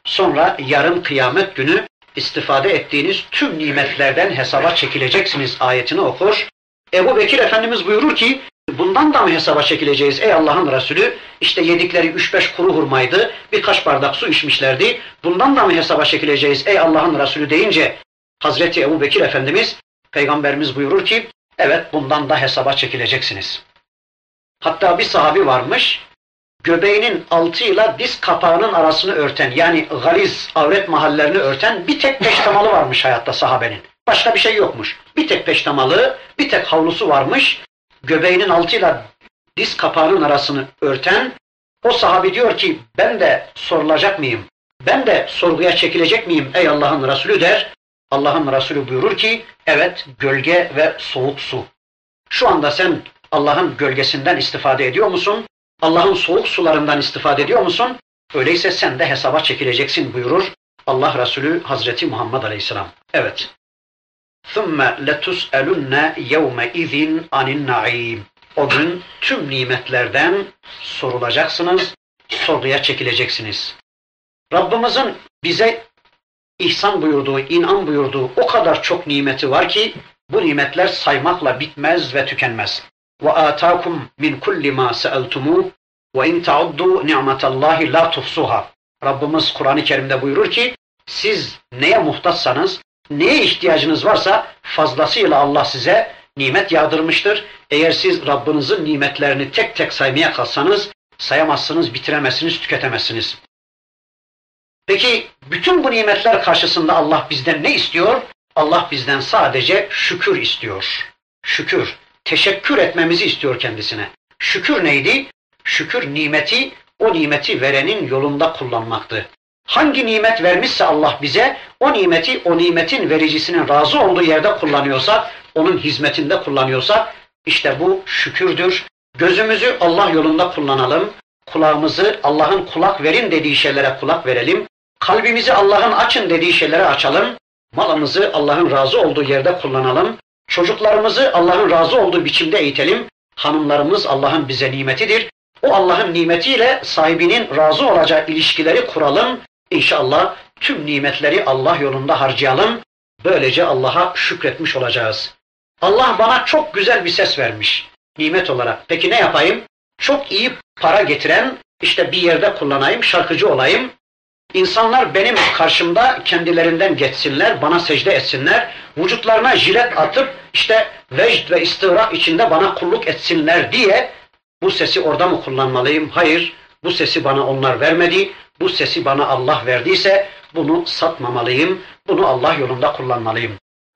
Speaker 1: Sonra yarın kıyamet günü istifade ettiğiniz tüm nimetlerden hesaba çekileceksiniz ayetini okur. Ebu Bekir Efendimiz buyurur ki bundan da mı hesaba çekileceğiz ey Allah'ın Resulü? İşte yedikleri üç beş kuru hurmaydı, birkaç bardak su içmişlerdi. Bundan da mı hesaba çekileceğiz ey Allah'ın Resulü deyince Hazreti Ebu Bekir Efendimiz Peygamberimiz buyurur ki evet bundan da hesaba çekileceksiniz. Hatta bir sahabi varmış göbeğinin altıyla diz kapağının arasını örten yani galiz avret mahallerini örten bir tek peştemalı varmış hayatta sahabenin. Başka bir şey yokmuş. Bir tek peştemalı, bir tek havlusu varmış. Göbeğinin altıyla diz kapağının arasını örten o sahabi diyor ki ben de sorulacak mıyım? Ben de sorguya çekilecek miyim ey Allah'ın Resulü der. Allah'ın Resulü buyurur ki evet gölge ve soğuk su. Şu anda sen Allah'ın gölgesinden istifade ediyor musun? Allah'ın soğuk sularından istifade ediyor musun? Öyleyse sen de hesaba çekileceksin buyurur Allah Resulü Hazreti Muhammed Aleyhisselam. Evet. ثُمَّ لَتُسْأَلُنَّ يَوْمَ اِذٍ عَنِ النَّعِيمِ O gün tüm nimetlerden sorulacaksınız, sorguya çekileceksiniz. Rabbimizin bize ihsan buyurduğu, inan buyurduğu o kadar çok nimeti var ki bu nimetler saymakla bitmez ve tükenmez. وَآتَاكُمْ مِنْ كُلِّ مَا سَأَلْتُمُوهُ وَاِنْ تَعُدُّوا نِعْمَةَ اللّٰهِ لَا تُحْصُوهَا Rabbimiz Kur'an-ı Kerim'de buyurur ki siz neye muhtaçsanız, neye ihtiyacınız varsa fazlasıyla Allah size nimet yağdırmıştır. Eğer siz Rabbinizin nimetlerini tek tek saymaya kalsanız sayamazsınız, bitiremezsiniz, tüketemezsiniz. Peki bütün bu nimetler karşısında Allah bizden ne istiyor? Allah bizden sadece şükür istiyor. Şükür teşekkür etmemizi istiyor kendisine. Şükür neydi? Şükür nimeti, o nimeti verenin yolunda kullanmaktı. Hangi nimet vermişse Allah bize, o nimeti, o nimetin vericisinin razı olduğu yerde kullanıyorsa, onun hizmetinde kullanıyorsa, işte bu şükürdür. Gözümüzü Allah yolunda kullanalım, kulağımızı Allah'ın kulak verin dediği şeylere kulak verelim, kalbimizi Allah'ın açın dediği şeylere açalım, malımızı Allah'ın razı olduğu yerde kullanalım, Çocuklarımızı Allah'ın razı olduğu biçimde eğitelim. Hanımlarımız Allah'ın bize nimetidir. O Allah'ın nimetiyle sahibinin razı olacağı ilişkileri kuralım. İnşallah tüm nimetleri Allah yolunda harcayalım. Böylece Allah'a şükretmiş olacağız. Allah bana çok güzel bir ses vermiş nimet olarak. Peki ne yapayım? Çok iyi para getiren işte bir yerde kullanayım, şarkıcı olayım. İnsanlar benim karşımda kendilerinden geçsinler, bana secde etsinler, vücutlarına jilet atıp işte vecd ve istığrak içinde bana kulluk etsinler diye bu sesi orada mı kullanmalıyım? Hayır, bu sesi bana onlar vermedi. Bu sesi bana Allah verdiyse bunu satmamalıyım, bunu Allah yolunda kullanmalıyım.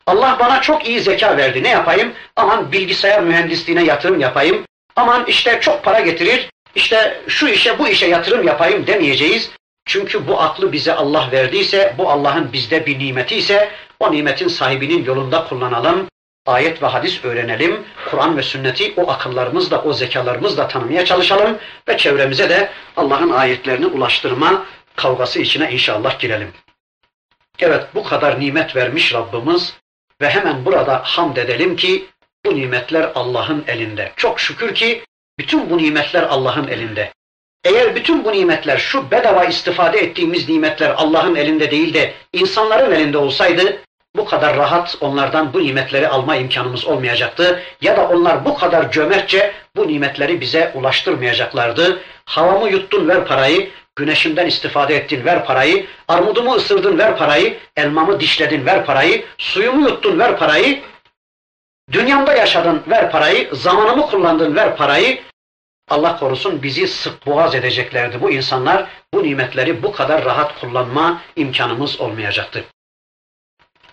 Speaker 1: Allah bana çok iyi zeka verdi. Ne yapayım? Aman bilgisayar mühendisliğine yatırım yapayım. Aman işte çok para getirir. işte şu işe bu işe yatırım yapayım demeyeceğiz. Çünkü bu aklı bize Allah verdiyse, bu Allah'ın bizde bir nimeti ise o nimetin sahibinin yolunda kullanalım. Ayet ve hadis öğrenelim. Kur'an ve sünneti o akıllarımızla, o zekalarımızla tanımaya çalışalım ve çevremize de Allah'ın ayetlerini ulaştırma kavgası içine inşallah girelim. Evet bu kadar nimet vermiş Rabbimiz ve hemen burada hamd edelim ki bu nimetler Allah'ın elinde. Çok şükür ki bütün bu nimetler Allah'ın elinde. Eğer bütün bu nimetler, şu bedava istifade ettiğimiz nimetler Allah'ın elinde değil de insanların elinde olsaydı bu kadar rahat onlardan bu nimetleri alma imkanımız olmayacaktı. Ya da onlar bu kadar cömertçe bu nimetleri bize ulaştırmayacaklardı. Havamı yuttun ver parayı, güneşimden istifade ettin ver parayı, armudumu ısırdın ver parayı, elmamı dişledin ver parayı, suyumu yuttun ver parayı, dünyamda yaşadın ver parayı, zamanımı kullandın ver parayı, Allah korusun bizi sık boğaz edeceklerdi bu insanlar. Bu nimetleri bu kadar rahat kullanma imkanımız olmayacaktı.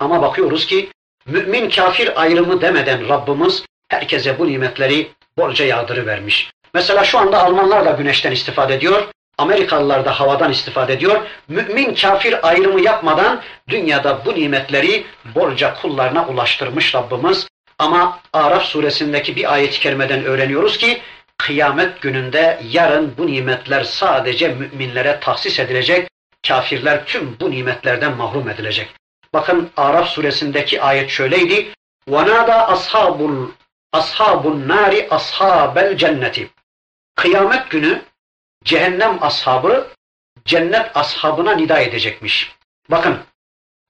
Speaker 1: Ama bakıyoruz ki mümin kafir ayrımı demeden Rabbimiz herkese bu nimetleri bolca yağdırı vermiş. Mesela şu anda Almanlar da güneşten istifade ediyor. Amerikalılar da havadan istifade ediyor. Mümin kafir ayrımı yapmadan dünyada bu nimetleri bolca kullarına ulaştırmış Rabbimiz. Ama Araf suresindeki bir ayet-i kerimeden öğreniyoruz ki kıyamet gününde yarın bu nimetler sadece müminlere tahsis edilecek, kafirler tüm bu nimetlerden mahrum edilecek. Bakın Araf suresindeki ayet şöyleydi. وَنَادَا ashabul ashabun nari ashabel cenneti. Kıyamet günü cehennem ashabı cennet ashabına nida edecekmiş. Bakın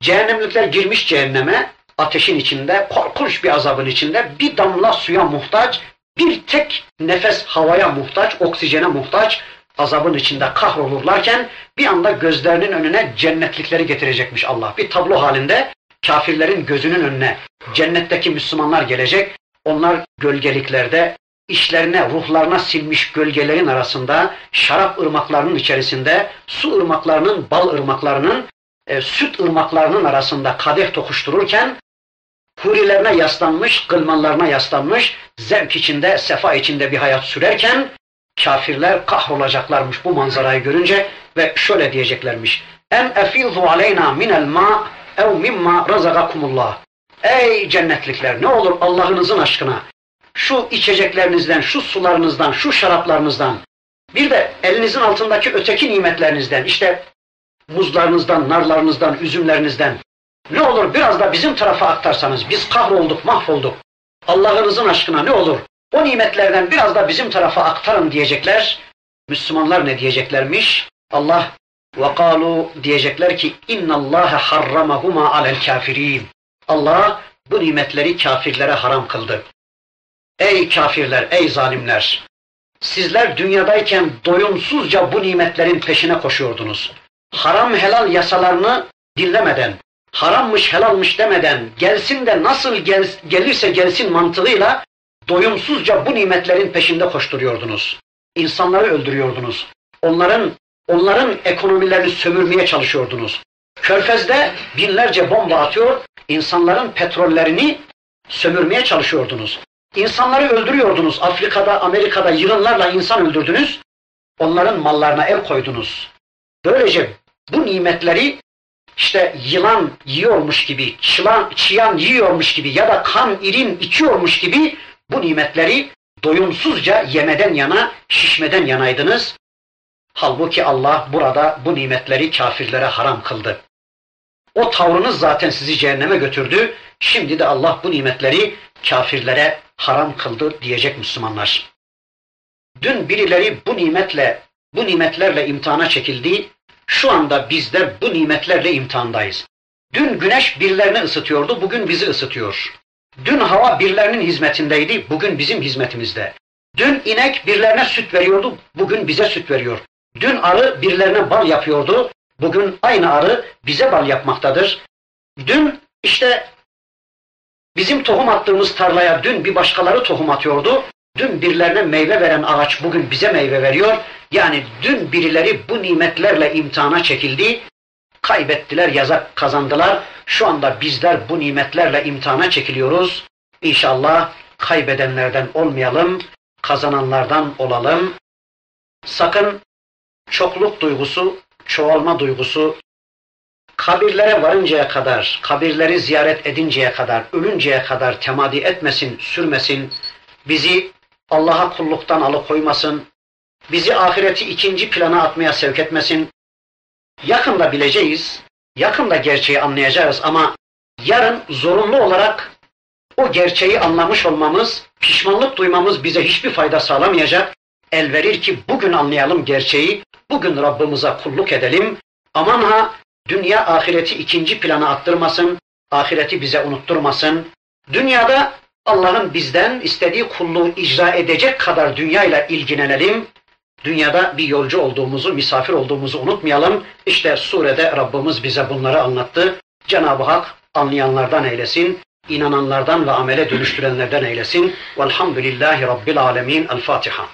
Speaker 1: cehennemlikler girmiş cehenneme ateşin içinde korkunç bir azabın içinde bir damla suya muhtaç bir tek nefes havaya muhtaç, oksijene muhtaç, azabın içinde kahrolurlarken bir anda gözlerinin önüne cennetlikleri getirecekmiş Allah. Bir tablo halinde kafirlerin gözünün önüne cennetteki Müslümanlar gelecek. Onlar gölgeliklerde işlerine, ruhlarına silmiş gölgelerin arasında, şarap ırmaklarının içerisinde, su ırmaklarının, bal ırmaklarının, e, süt ırmaklarının arasında kadeh tokuştururken hurilerine yaslanmış, kılmanlarına yaslanmış, zevk içinde, sefa içinde bir hayat sürerken kafirler kahrolacaklarmış bu manzarayı görünce ve şöyle diyeceklermiş. Em efizu aleyna minel ma ev mimma razagakumullah. Ey cennetlikler ne olur Allah'ınızın aşkına şu içeceklerinizden, şu sularınızdan, şu şaraplarınızdan bir de elinizin altındaki öteki nimetlerinizden işte muzlarınızdan, narlarınızdan, üzümlerinizden ne olur biraz da bizim tarafa aktarsanız biz kahrolduk, mahvolduk. Allah'ınızın aşkına ne olur o nimetlerden biraz da bizim tarafa aktarın diyecekler. Müslümanlar ne diyeceklermiş? Allah kalu diyecekler ki inna Allah harramahuma alel kafirin. Allah bu nimetleri kafirlere haram kıldı. Ey kafirler, ey zalimler! Sizler dünyadayken doyumsuzca bu nimetlerin peşine koşuyordunuz. Haram helal yasalarını dinlemeden, harammış helalmış demeden gelsin de nasıl gel, gelirse gelsin mantığıyla doyumsuzca bu nimetlerin peşinde koşturuyordunuz. İnsanları öldürüyordunuz. Onların onların ekonomilerini sömürmeye çalışıyordunuz. Körfez'de binlerce bomba atıyor, insanların petrollerini sömürmeye çalışıyordunuz. İnsanları öldürüyordunuz. Afrika'da, Amerika'da yığınlarla insan öldürdünüz. Onların mallarına el koydunuz. Böylece bu nimetleri işte yılan yiyormuş gibi, çılan, çıyan yiyormuş gibi ya da kan irin içiyormuş gibi bu nimetleri doyumsuzca yemeden yana, şişmeden yanaydınız. Halbuki Allah burada bu nimetleri kafirlere haram kıldı. O tavrınız zaten sizi cehenneme götürdü. Şimdi de Allah bu nimetleri kafirlere haram kıldı diyecek Müslümanlar. Dün birileri bu nimetle, bu nimetlerle imtihana çekildi. Şu anda bizler bu nimetlerle imtihandayız. Dün güneş birilerini ısıtıyordu, bugün bizi ısıtıyor. Dün hava birilerinin hizmetindeydi, bugün bizim hizmetimizde. Dün inek birilerine süt veriyordu, bugün bize süt veriyor. Dün arı birilerine bal yapıyordu, bugün aynı arı bize bal yapmaktadır. Dün işte bizim tohum attığımız tarlaya dün bir başkaları tohum atıyordu. Dün birilerine meyve veren ağaç bugün bize meyve veriyor. Yani dün birileri bu nimetlerle imtihana çekildi. Kaybettiler, yazak kazandılar. Şu anda bizler bu nimetlerle imtihana çekiliyoruz. İnşallah kaybedenlerden olmayalım, kazananlardan olalım. Sakın çokluk duygusu, çoğalma duygusu, kabirlere varıncaya kadar, kabirleri ziyaret edinceye kadar, ölünceye kadar temadi etmesin, sürmesin, bizi Allah'a kulluktan alıkoymasın, bizi ahireti ikinci plana atmaya sevk etmesin. Yakında bileceğiz, yakında gerçeği anlayacağız ama yarın zorunlu olarak o gerçeği anlamış olmamız, pişmanlık duymamız bize hiçbir fayda sağlamayacak. El verir ki bugün anlayalım gerçeği, bugün Rabbimize kulluk edelim. Aman ha dünya ahireti ikinci plana attırmasın, ahireti bize unutturmasın. Dünyada Allah'ın bizden istediği kulluğu icra edecek kadar dünyayla ilgilenelim. Dünyada bir yolcu olduğumuzu, misafir olduğumuzu unutmayalım. İşte surede Rabbimiz bize bunları anlattı. Cenab-ı Hak anlayanlardan eylesin, inananlardan ve amele dönüştürenlerden eylesin. Velhamdülillahi Rabbil Alemin. El Fatiha.